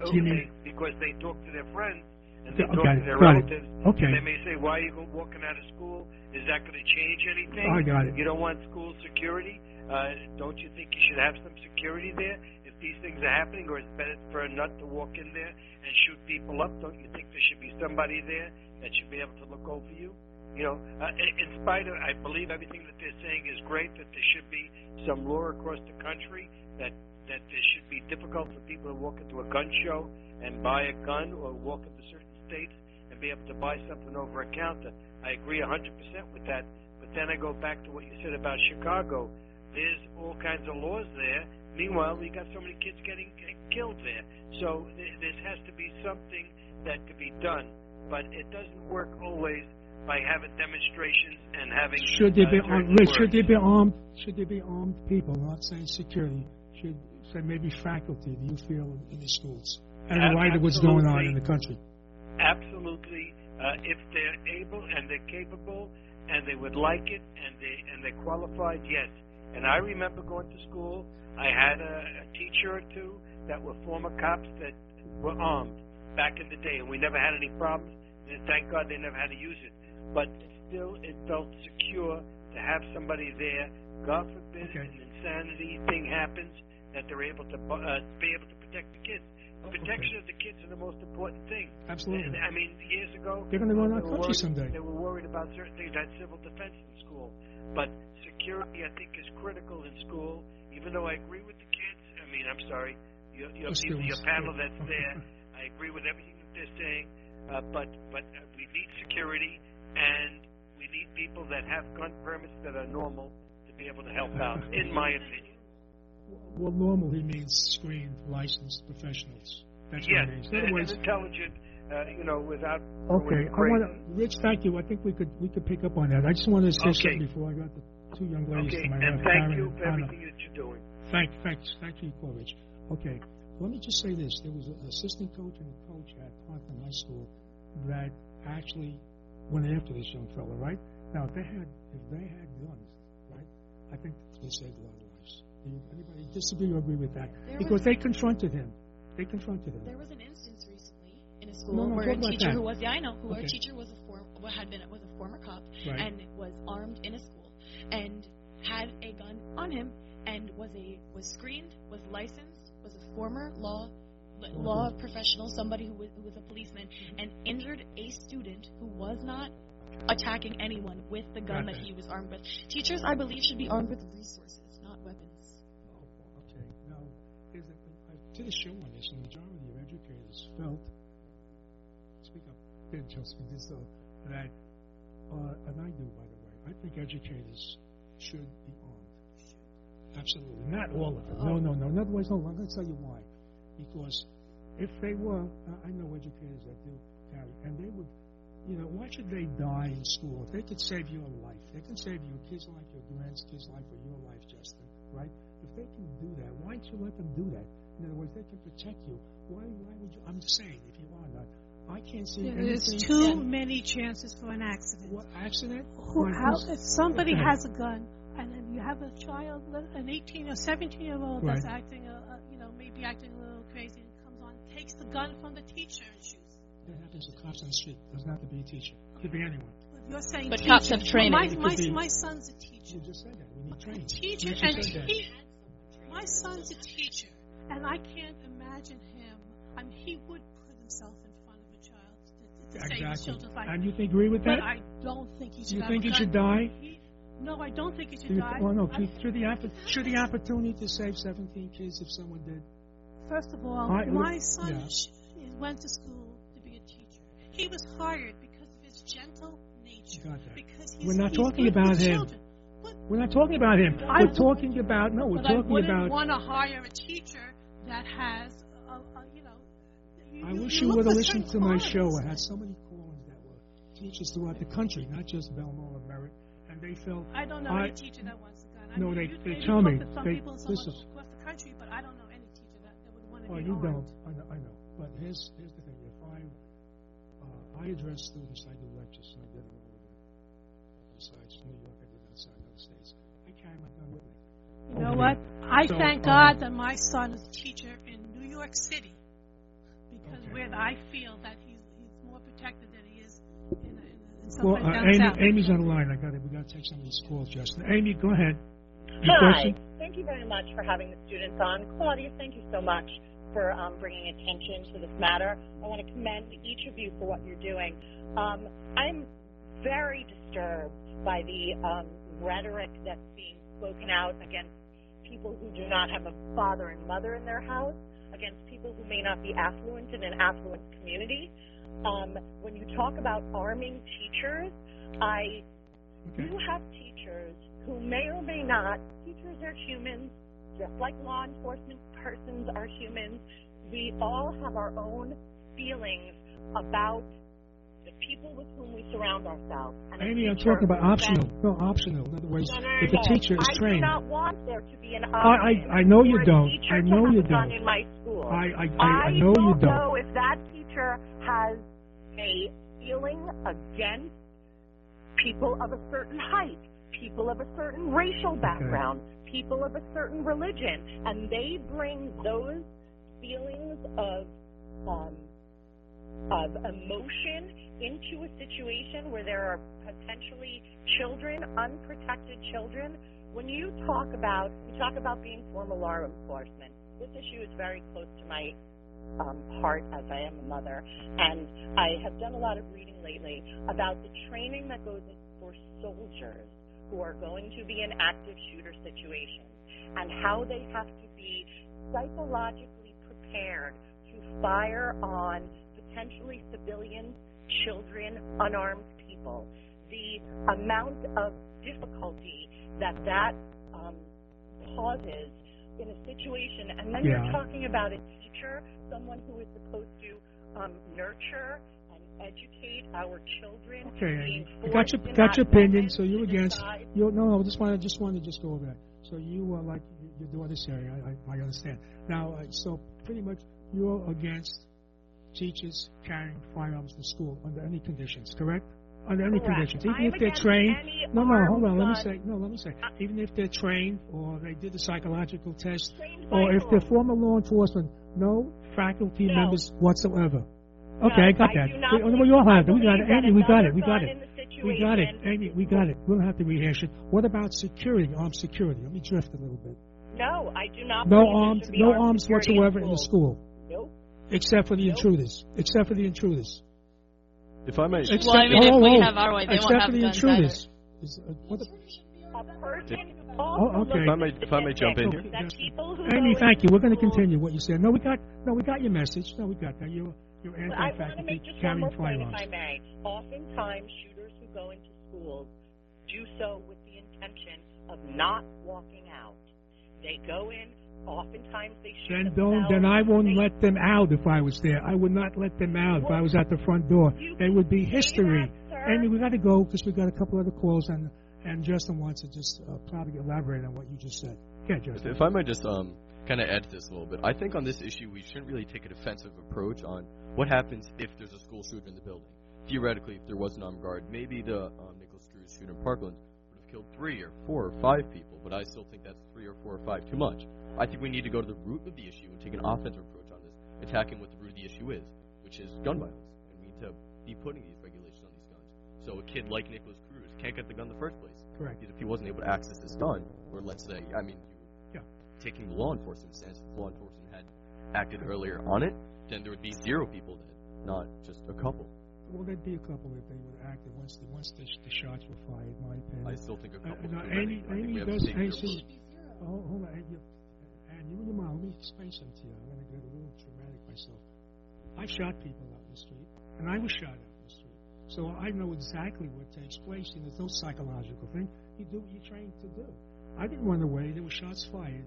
Okay, because they talk to their friends and they Yeah, talk okay, to their got it. relatives. Okay. They may say, "Why are you walking out of school? Is that going to change anything?" I got it. You don't want school security? Uh, don't you think you should have some security there if these things are happening, or is it better for a nut to walk in there and shoot people up? Don't you think there should be somebody there that should be able to look over you? You know, uh, in spite of, I believe everything that they're saying is great. That there should be some law across the country that that it should be difficult for people to walk into a gun show and buy a gun, or walk into certain states and be able to buy something over a counter. I agree 100% with that. But then I go back to what you said about Chicago. There's all kinds of laws there. Meanwhile, we got so many kids getting killed there. So th- this has to be something that could be done. But it doesn't work always by having demonstrations and having. Should there uh, be armed, Rich? Should words. there be armed? Should there be armed people? I'm not saying security. Should say maybe faculty? Do you feel in, in the schools and in Ab- light of what's going on in the country? Absolutely uh, if they're able and they're capable and they would like it and they and they're qualified yes and i remember going to school i had a, a teacher or two that were former cops that were armed back in the day and we never had any problems and thank god they never had to use it but still it felt secure to have somebody there god forbid Okay. an insanity thing happens that they're able to uh, be able to protect the kids. Protection of the kids is the most important thing Absolutely. I mean, years ago, They're gonna run our country worried- someday. They were worried about certain things, had civil defense in school. But security, I think, is critical in school. Even though I agree with the kids, I mean, I'm sorry, your, your, people, your panel that's there, I agree with everything that they're saying. Uh, but but uh, we need security, and we need people that have gun permits that are normal to be able to help out, in my opinion. Well, normal he means screened, licensed professionals. That's Yes, what he means. In and, other and words, intelligent, uh, you know, without okay. I want to, Rich. Thank you. I think we could we could pick up on that. I just wanted to say Okay. something before I got the two young ladies Okay, to my and left, thank Karen you for everything that you're doing. Thank, thanks, thank you, Rich. Okay, let me just say this: there was an assistant coach and a coach at Parkland High School that actually went after this young fellow. Right now, if they had if they had guns, right, I think they saved a you, anybody disagree or agree with that? There because was- they confronted him. They confronted him. There was an instance recently in a school No, no, where a teacher who was yeah I know who Okay. a teacher was a form had been was a former cop Right. and was armed in a school and had a gun on him and was a was screened was licensed was a former law law professional, somebody who was, who was a policeman, mm-hmm. and injured a student who was not attacking anyone with the gun that. he was armed with. Teachers, I believe, should be armed with resources, Show on this, and the majority of educators felt, speak up, Ben, me, this, uh, that, uh, and I do, by the way, I think educators should be armed. Absolutely, not all of them. No, no, no. Other words, no, I'm going to tell you why. Because if they were, I I know educators that do carry, and they would, you know, why should they die in school? If they could save your life, they can save your kids' life, your grandkids' life, or your life, Justin, right? If they can do that, why don't you let them do that? In other words, they can protect you. Why, why would you? I'm just saying, if you are not, I can't see There's anything. too many chances for an accident. What accident? Who, how, if somebody okay. has a gun and then you have a child, an 18 or 17 year old that's acting, a, a, you know, maybe acting a little crazy and comes on, takes the gun from the teacher and shoots. That happens to cops on the street. Doesn't have to be a teacher. Could be anyone. You're saying But teacher. cops have training. My, my, be- my son's a teacher. You just said that. We need training. Teacher, and said he, my son's a teacher, and I can't imagine him. I mean, he would put himself in front of a child to, to save his children's life. And you think, agree with that? But I don't think he should. you think he should die? He, no, I don't think he should Do die. well, no. I Should, the, he opp- should should the opportunity to save 17 kids if someone did? First of all, I- my son yeah. went to school to be a teacher. He was hired because of his gentle nature. Because he's, We're not talking about him. children. We're not talking about him. I we're talking about no. We're but I talking wouldn't about. want to hire a teacher that has, a, a, you know. You, I wish you you would have listened to my show. I had so many call-ins that were teachers throughout the country, not just Bellmore or Merrick, and they felt I don't know I- any teacher that wants a gun. I No, mean, they- they tell me. some They- people some across the country, but I don't know any teacher that, that would want to Oh, be you armed. don't. I know. I know. But here's here's the thing. If I uh, I address students, I do lectures, and I did them all. Besides New York, I did outside other states. I carry my gun with me. You know what? I So, thank um, God that my son is a teacher in New York City because Okay. where I feel that he's, he's more protected than he is in, in, in Well, uh, Amy, south. Amy's on the line. I got it. We got to take some of these calls, Justin. Amy, go ahead. Your Hi. question? Thank you very much for having the students on. Claudia, thank you so much for um, bringing attention to this matter. I want to commend each of you for what you're doing. Um, I'm very disturbed by the um, rhetoric that's being spoken out against people who do not have a father and mother in their house, against people who may not be affluent in an affluent community. Um, when you talk about arming teachers, I Okay. you have teachers who may or may not, teachers are humans, just like law enforcement persons are humans. We all have our own feelings about the people with whom we surround ourselves. And Amy, I'm talking about optional. No, optional. In other words, No, no, if a teacher is I do trained. not want there to be an I, option I, I know you don't. I know you don't. in my school. I, I, I, I know you don't don't. know if that teacher has a feeling against people of a certain height, people of a certain racial background, people of a certain religion, and they bring those feelings of um, of emotion into a situation where there are potentially children, unprotected children. When you talk about you talk about being formal law enforcement, this issue is very close to my um, heart as I am a mother, and I have done a lot of reading lately about the training that goes in for soldiers who are going to be in active shooter situations and how they have to be psychologically prepared to fire on potentially civilians, children, unarmed people. The amount of difficulty that that um, causes in a situation, and then Yeah. you're talking about a teacher, someone who is supposed to um, nurture and educate our children. Okay, I got your got your opinion. So you're against. You no, no. Just want to just wanted to just go over that. So you are like you, you do this area. I, I, I understand. Now, uh, so pretty much you're against teachers carrying firearms to school under any conditions, correct? Under any Correct. conditions, even I'm if they're trained. No, no, hold on. Let me say. No, let me say. Uh, even if they're trained or they did the psychological test, or if they're former law enforcement, no faculty No. members whatsoever. No, Okay, I got I that. We, believe- we all have it. We got it. Amy, we got it. We got it. We got it. Amy, we got it. We don't have to rehash it. What about security, armed security? Let me drift a little bit. No, I do not. No arms, no armed arms security in whatsoever in the school. Except for the Nope. intruders. Except for the intruders. If I may, Except, Well, I mean, oh, if we oh, have our way, they won't have for the guns intruders. Is, uh, what the- Oh, okay. If I may- if I may jump in here. Okay, that yes. Amy, thank you. We're going to continue what you said. No, we got, no, we got your message. No, we got that. You're, you're I want to make anti-faculty just one carrying more point, if. I may. Oftentimes, shooters who go into schools do so with the intention of not walking out. They go in. Oftentimes, they shoot Then don't. Then I wouldn't They- let them out if I was there. I would not let them out if I was at the front door. You It would be history. that. Amy, we got to go because we got a couple other calls, and and Justin wants to just uh, probably elaborate on what you just said. Yeah, Justin. If I might just um, kind of add to this a little bit, I think on this issue we shouldn't really take a defensive approach on what happens if there's a school shooter in the building. Theoretically, if there was an armed guard, maybe the um, Nikolas Cruz shooter in Parkland would have killed three or four or five people, but I still think that's three or four or five too much. I think we need to go to the root of the issue and take an offensive approach on this, attacking what the root of the issue is, which is gun violence. And we need to be putting these regulations on these guns. So a kid like Nikolas Cruz can't get the gun in the first place. Correct. Because if he wasn't able to access this gun, or let's say, I mean, you Yeah. taking the law enforcement stance, if law enforcement had acted earlier on it, then there would be zero people dead, not just a couple. Well, there'd be a couple if they would act once the once the, the shots were fired. In my opinion. I still think a Uh, couple. no, too many. Amy, I Amy we have to does. see, oh, hold on, and you, and you and your mom. Let me explain something to you. I'm going to get a little dramatic myself. I've shot people out in the street, and I was shot out in the street, so I know exactly what takes place. And there's no psychological thing. You do what you're trained to do. I didn't run away. There were shots fired.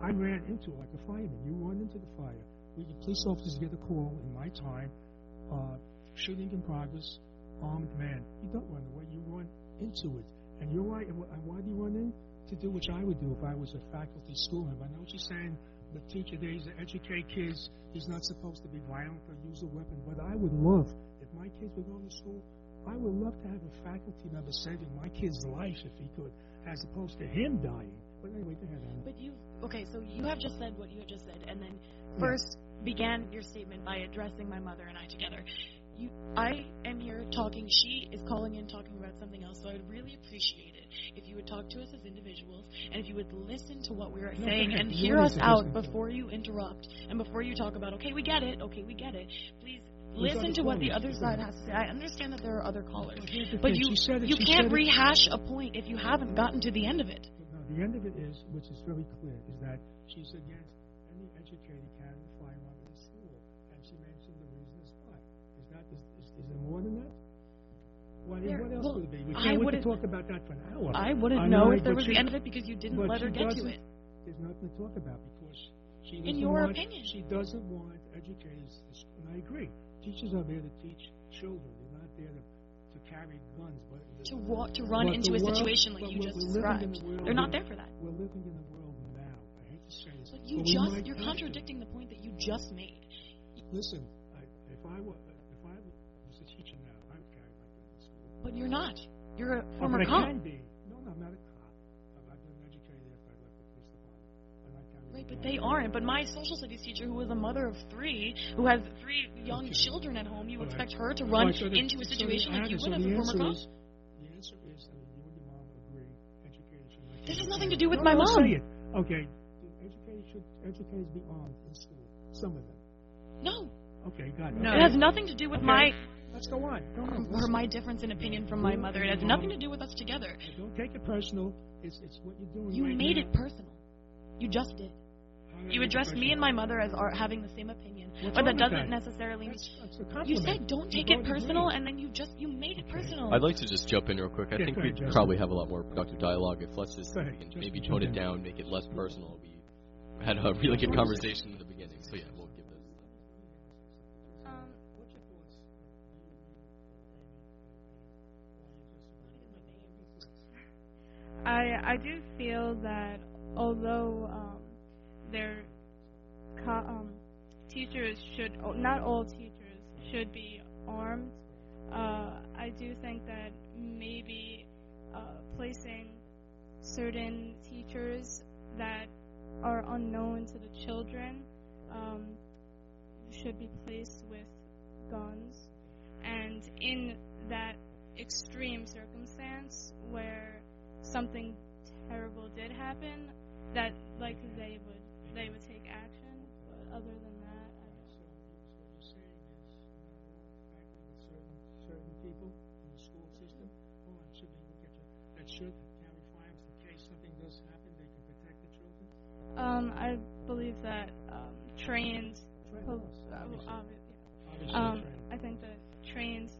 I ran into it like a fireman. You run into the fire. We, the police officers get a call in my time. Uh, shooting in progress, armed man. You don't run away. You run into it. And you're right. And why do you run in? To do which I would do if I was a faculty school member. I know what you're saying. The teacher there is to educate kids. He's not supposed to be violent or use a weapon. But I would love, if my kids were going to school, I would love to have a faculty member saving my kid's life if he could, as opposed to him dying. But anyway, go ahead, Anna. But you, okay, so you have just said what you have just said, and then first began your statement by addressing my mother and I together. You, I am here talking. She is calling in talking about something else. So I would really appreciate it if you would talk to us as individuals, and if you would listen to what we are No, saying and hear us out listening to it. before you interrupt and before you talk about. Okay, we get it. Okay, we get it. Please listen to what the other side has to say. I understand that there are other callers, But here's the but thing. you She said it- you can't rehash a point if you haven't gotten to the end of it. No, the end of it is, which is very clear, is that she's against any educated carrying a firearm Is that is, is, is there more than that? What, There- what else well, would it be? We I can't wait to wouldn't- talk about that for an hour. I wouldn't I know know, if there was she- the end of it because you didn't let her get to it. There's nothing to talk about because she In your want, opinion. She doesn't want educators, to, and I agree. Teachers are there to teach children. They're not there to, to carry guns, but To wa- to run into a world- situation like you just we're living in described. the They're not there for that. We're living in the world now. I hate to say this, But you but just you're contradicting the point that you just made. Listen, I, if I were, But you're not. You're a Oh, former but I cop. can be. No, no, I'm not a cop. I've I've been educated after I left the police department. And I carry Right, a but gun. they aren't. But my social studies teacher, who was a mother of three, who has three young Okay. children at home, you All right. expect her to run right, so the- into a so situation like you would so as a former cop? is- The answer is, I mean, you and your mom agree, educators should not This has nothing to do with No, my no, mom. Say it. Okay, do educators should educators be armed in school? Some of them. No, Okay, got it. No. It has nothing to do with Okay. my Let's go on. Go on. or my difference in opinion from my mother. It has nothing to do with us together. Don't take it personal. It's it's what you're doing. You right made now. it personal. You just did. How did I You addressed me and my mother as are having the same opinion, What's but that doesn't that? necessarily. That's, that's a. You said don't take You it personal, and then you just you made it personal. I'd like to just jump in real quick. I Yeah, think we'd Justin. probably have a lot more productive dialogue if let's just Go we ahead, can Justin, maybe tone it down, make it less personal. We had a really good conversation in the beginning, so yeah, we'll I I do feel that although um, their um, teachers should not all teachers should be armed, uh, I do think that maybe uh, placing certain teachers that are unknown to the children um, should be placed with guns, and in that extreme circumstance where something terrible did happen, that like they would they would take action. But other than that, I. So, so what you're saying is, you know, acting with certain, certain people in the school system, on, should they look at you, that should carry firearms in case something does happen, they can protect the children? Um, I believe that um, trained. Trained, pol- yes, uh, obviously. Obviously, Um, trained. I think that trained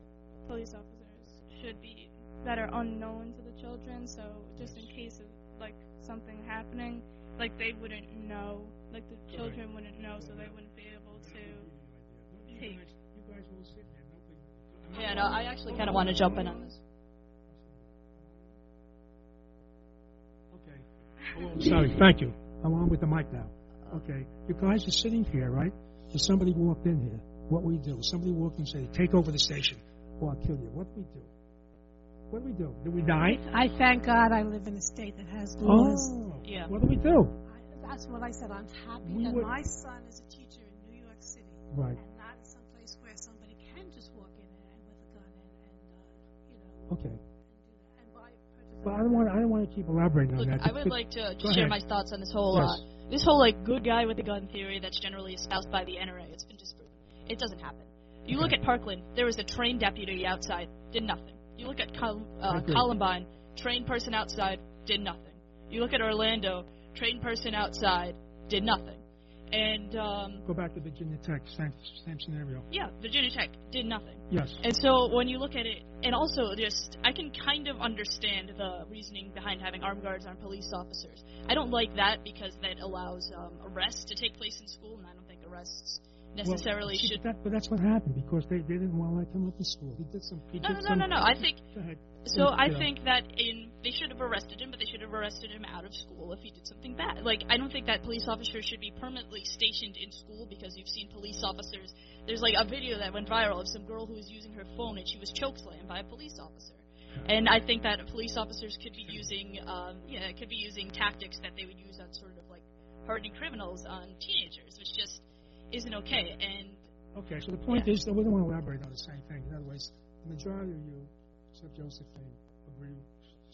police officers should be that are unknown to children. So just in case of like something happening, like they wouldn't know, like the children wouldn't know, so they wouldn't be able to. You take- guys, you guys all sit there, nobody. Yeah, no, I actually kind of want to jump in on this. Okay. Oh, sorry, thank you. I'm on with the mic now. Okay, you guys are sitting here, right? If somebody walked in here, what we do? If somebody walked in and said, take over the station, or I'll kill you, what do we do? What do we do? Do we die? I thank God I live in a state that has laws. Oh, Yeah. what do we do? I, that's what I said. I'm happy We that would- my son is a teacher in New York City, Right, and not in some place where somebody can just walk in and, and with a gun and, and uh, you know, okay. and do that and buy. But I don't want, I don't want to keep elaborating Look, on that. I would But- like to just share ahead. my thoughts on this whole Yes. uh, this whole like good guy with a gun theory that's generally espoused by the NRA. It's been disproven. It doesn't happen. You look at Parkland, there was a trained deputy outside, did nothing. You look at Col- uh. Columbine, trained person outside, did nothing. You look at Orlando, trained person outside, did nothing. And um, Go back to Virginia Tech, same, same scenario. yeah, Virginia Tech did nothing. Yes. And so when you look at it, and also just, I can kind of understand the reasoning behind having armed guards on police officers. I don't like that because that allows um, arrests to take place in school, and I don't think arrests necessarily well, see, should. But, that, but that's what happened because they, they didn't want to let him up in school. He did some. He No, did no, no, some, no, no. I think so. Yeah, I think that in they should have arrested him, but they should have arrested him out of school if he did something bad. Like I don't think that police officers should be permanently stationed in school because you've seen police officers. There's like a video that went viral of some girl who was using her phone and she was chokeslammed by a police officer. And I think that police officers could be using, um, yeah, could be using tactics that they would use on sort of like hardening criminals on teenagers, which just isn't okay. And Okay, so the point is that we don't want to elaborate on the same thing. In other words, the majority of you, except Josephine, agree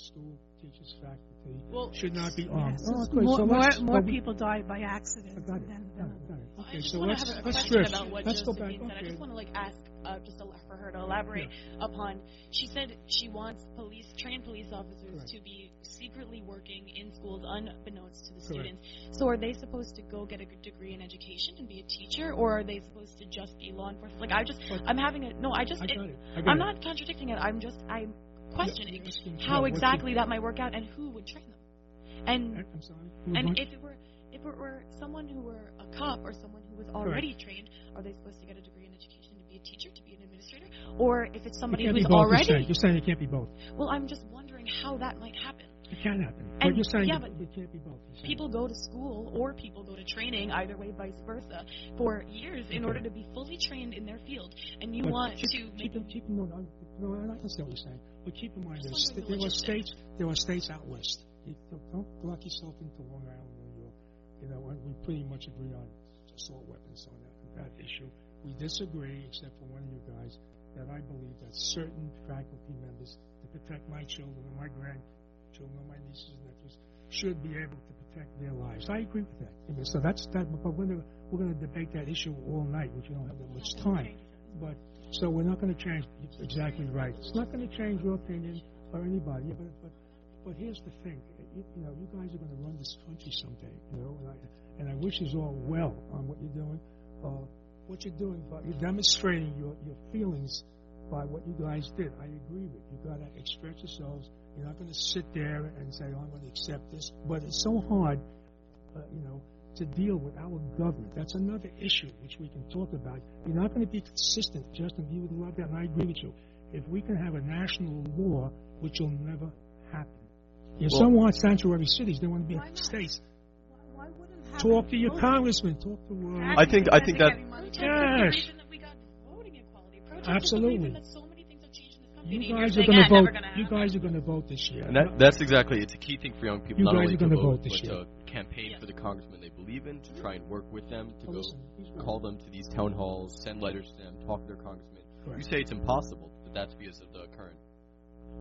school teachers, faculty well, should not be armed. Yes, Oh, it's good. more, So more, more but we- people die by accident I got it. than, Got it. Got it. I Okay, just so want let's to have a let's question drift. about what Let's go back. Josephine said. I just want to like ask, uh, just for her to elaborate upon. She said she wants police, trained police officers, Correct. to be secretly working in schools unbeknownst to the Correct. students. So are they supposed to go get a degree in education and be a teacher, or are they supposed to just be law enforcement? Like I just, But- I'm having a no. I just, I it, it. I I'm it. not contradicting it. I'm just, I'm questioning how exactly that might work out and who would train them. And. And if it were if it were someone who were a cop or someone who was already trained, are they supposed to get a degree in education to be a teacher, to be an administrator? Or if it's somebody it who's both, already You're saying. you're saying it can't be both. well, I'm just wondering how that might happen. It can happen. And- but you're saying yeah, but it can't be both. People go to school or people go to training, either way, vice versa, for years in Okay. order to be fully trained in their field. And you But want keep, to keep, make in- keep in mind. No, I understand what you're saying. But keep in mind, there's, wondering there logistics. states. There were states out west. You, don't- don't lock yourself into Long Island, New York. You know, we pretty much agree on assault weapons on that, that issue. We disagree, except for one of you guys, that I believe that certain faculty members, to protect my children and my grandchildren and my nieces and nephews, should be able to protect their lives. I agree with that. So that's that. But we're gonna, we're going to debate that issue all night, which we don't have that much time. But so we're not going to change. Exactly right. It's not going to change your opinion or anybody. But but but here's the thing. You, you know, you guys are going to run this country someday. You know, and I and I wish you all well on what you're doing. Uh, what you're doing, but you're demonstrating your your feelings by what you guys did. I agree with you. You got to express yourselves. You're not going to sit there and say, "Oh, I'm going to accept this." But it's so hard, uh, you know, to deal with our government. That's another issue which we can talk about. You're not going to be consistent, Justin. You would love that, and I agree with you. If we can have a national law, which will never happen. If know, Well- some want sanctuary cities. They want to be Why not? states. Why, why wouldn't Talk to your voting- congressman. Talk to. Uh, I think I think that Getting money Protest to- Yes. that we got voting equality. Protest Absolutely. Is the reason that so many things have changed in this country. you And you're guys are going "Ah, to vote. You guys are going to vote this year. And that, that's exactly it's a key thing for young people You not guys only are gonna vote, vote this but year. to campaign Yes. for the congressman they believe in, to try and work with them, to Oh, go listen, call them to these town halls, send letters to them, talk to their congressman. Correct. You say it's impossible, but that's because of the current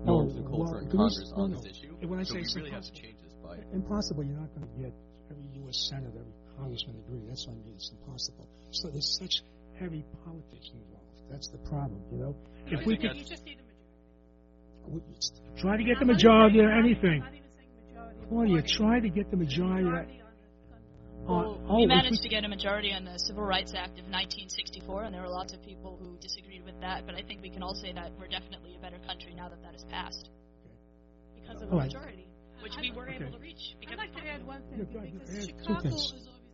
Oh, and culture well, in the reason- Congress no, on no. this issue. When I so say we it's really have to impossible- change this by. Impossible. You're not going to get every U.S. senator, every congressman agree. That's what I mean. It's impossible. So there's such heavy politics involved. That's the problem, you know. And I If we could You just need a majority. we- it's- Try to get the majority or anything. Claudia, try to get the majority. Uh, well, oh, we managed to get a majority on the Civil Rights Act of 1964, and there were lots of people who disagreed with that, but I think we can all say that we're definitely a better country now that that has passed. Because of a majority, which we were okay. able to reach. I'd like to add one thing, yeah, because Chicago always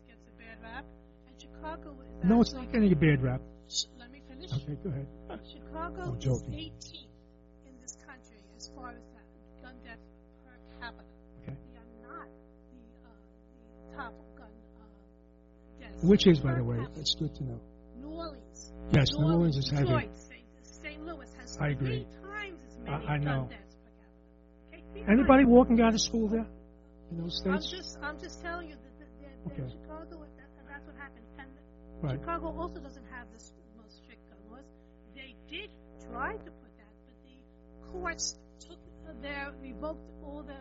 gets a bad rap, and Chicago is No, it's not getting a bad rap. Sh- let me finish. Okay, go ahead. Chicago is 18th as far as that gun death per capita. Okay. We are not the, uh, the top gun uh, deaths. Which is, by the way, capita. it's good to know. New Orleans. Yes, New Orleans is heavy. Detroit, St. Louis has I agree. three times as I- many I know. gun deaths per capita. Okay, Anybody times. walking out of school there in those I'm states? just, I'm just telling you that, that, that, Okay. Chicago, that, that's what happened. And Right. Chicago also doesn't have the most strict gun laws. They did try to put that, but the courts their revoked all the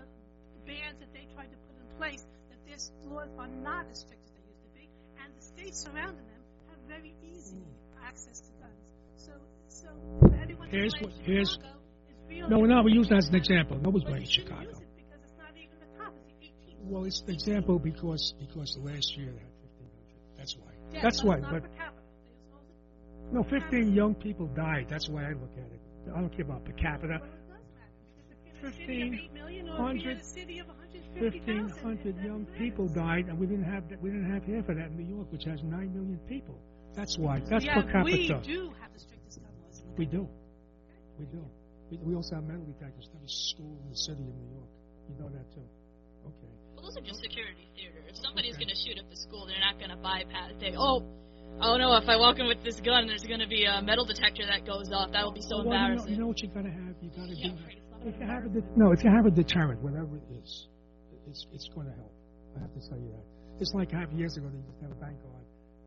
bans that they tried to put in place. That their laws are not as strict as they used to be, and the states surrounding them have very easy access to guns. So, so for anyone Here's what- here's- Chicago really No, we're not. We're that as an example. Nobody's but blaming Chicago. use it it's not even the top. It's the 18th. Well, it's an example because because last year they had 1,500. That's why. Yeah, That's why. not But per capita. There's also- no, 15 young people died. That's why I look at it. I don't care about per capita. 1,500 a city of 150,000, 1,500 young people died, and we didn't have that. We didn't have half of that in New York, which has 9 million people. That's why. That's yeah, per capita. we do have the strictest gun laws. We do. We do. We, we also have metal detectors. Every school in the city of New York. You know that too. Okay. Well, those are just security theater. If somebody's Okay. going to shoot up the school, they're not going to bypass. They, oh, oh no! If I walk in with this gun, there's going to be a metal detector that goes off. That will be so Well, you know, embarrassing. you know what you gotta have? You gotta Yeah, do. right, it's not If you have a de- no, if you have a deterrent, whatever it is, it's it's going to help. I have to tell you that. It's like half years ago, they used to have a bank guard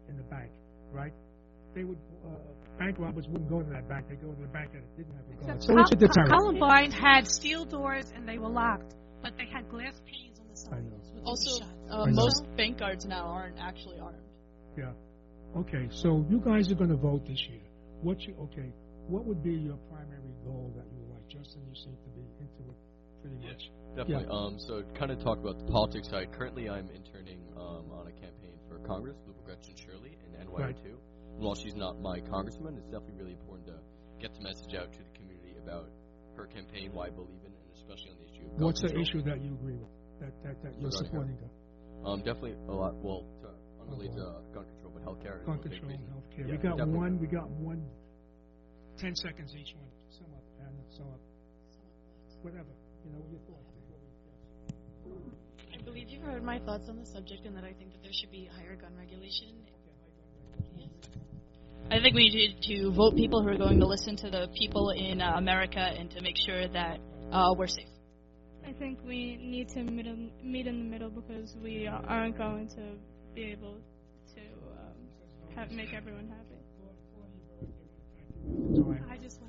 in the bank, right? They would uh, bank robbers wouldn't go to that bank; they go to the bank that didn't have a guard. So it's a deterrent. Columbine had steel doors and they were locked, but they had glass panes on the I side. know. Also, uh, I know. most bank guards now aren't actually armed. Yeah. Okay, so you guys are going to vote this year. What you okay? What would be your primary goal that you would like? Justin, you seem much. Definitely. Yeah. Um, so kind of talk about the politics side. Currently, I'm interning um, on a campaign for Congress with Grechen Shirley in NYO2. Right. And while she's not my congressman, it's definitely really important to get the message out to the community about her campaign, why I believe in, it, and especially on the issue of gun What's the control. issue that you agree with? That that, that you're her. supporting her? Um, definitely a lot. Well, to, unrelated to uh, gun control, but healthcare. Gun control and reason. health care. Yeah, we got definitely. one. We got one. Ten seconds each one. Sum up and sum up. Whatever you know, your thoughts. I believe you've heard my thoughts on the subject and that I think that there should be higher gun regulation. Yes. I think we need to vote people who are going to listen to the people in uh, America and to make sure that uh, we're safe. I think we need to meet in the middle because we aren't going to be able to um, make everyone happy. I just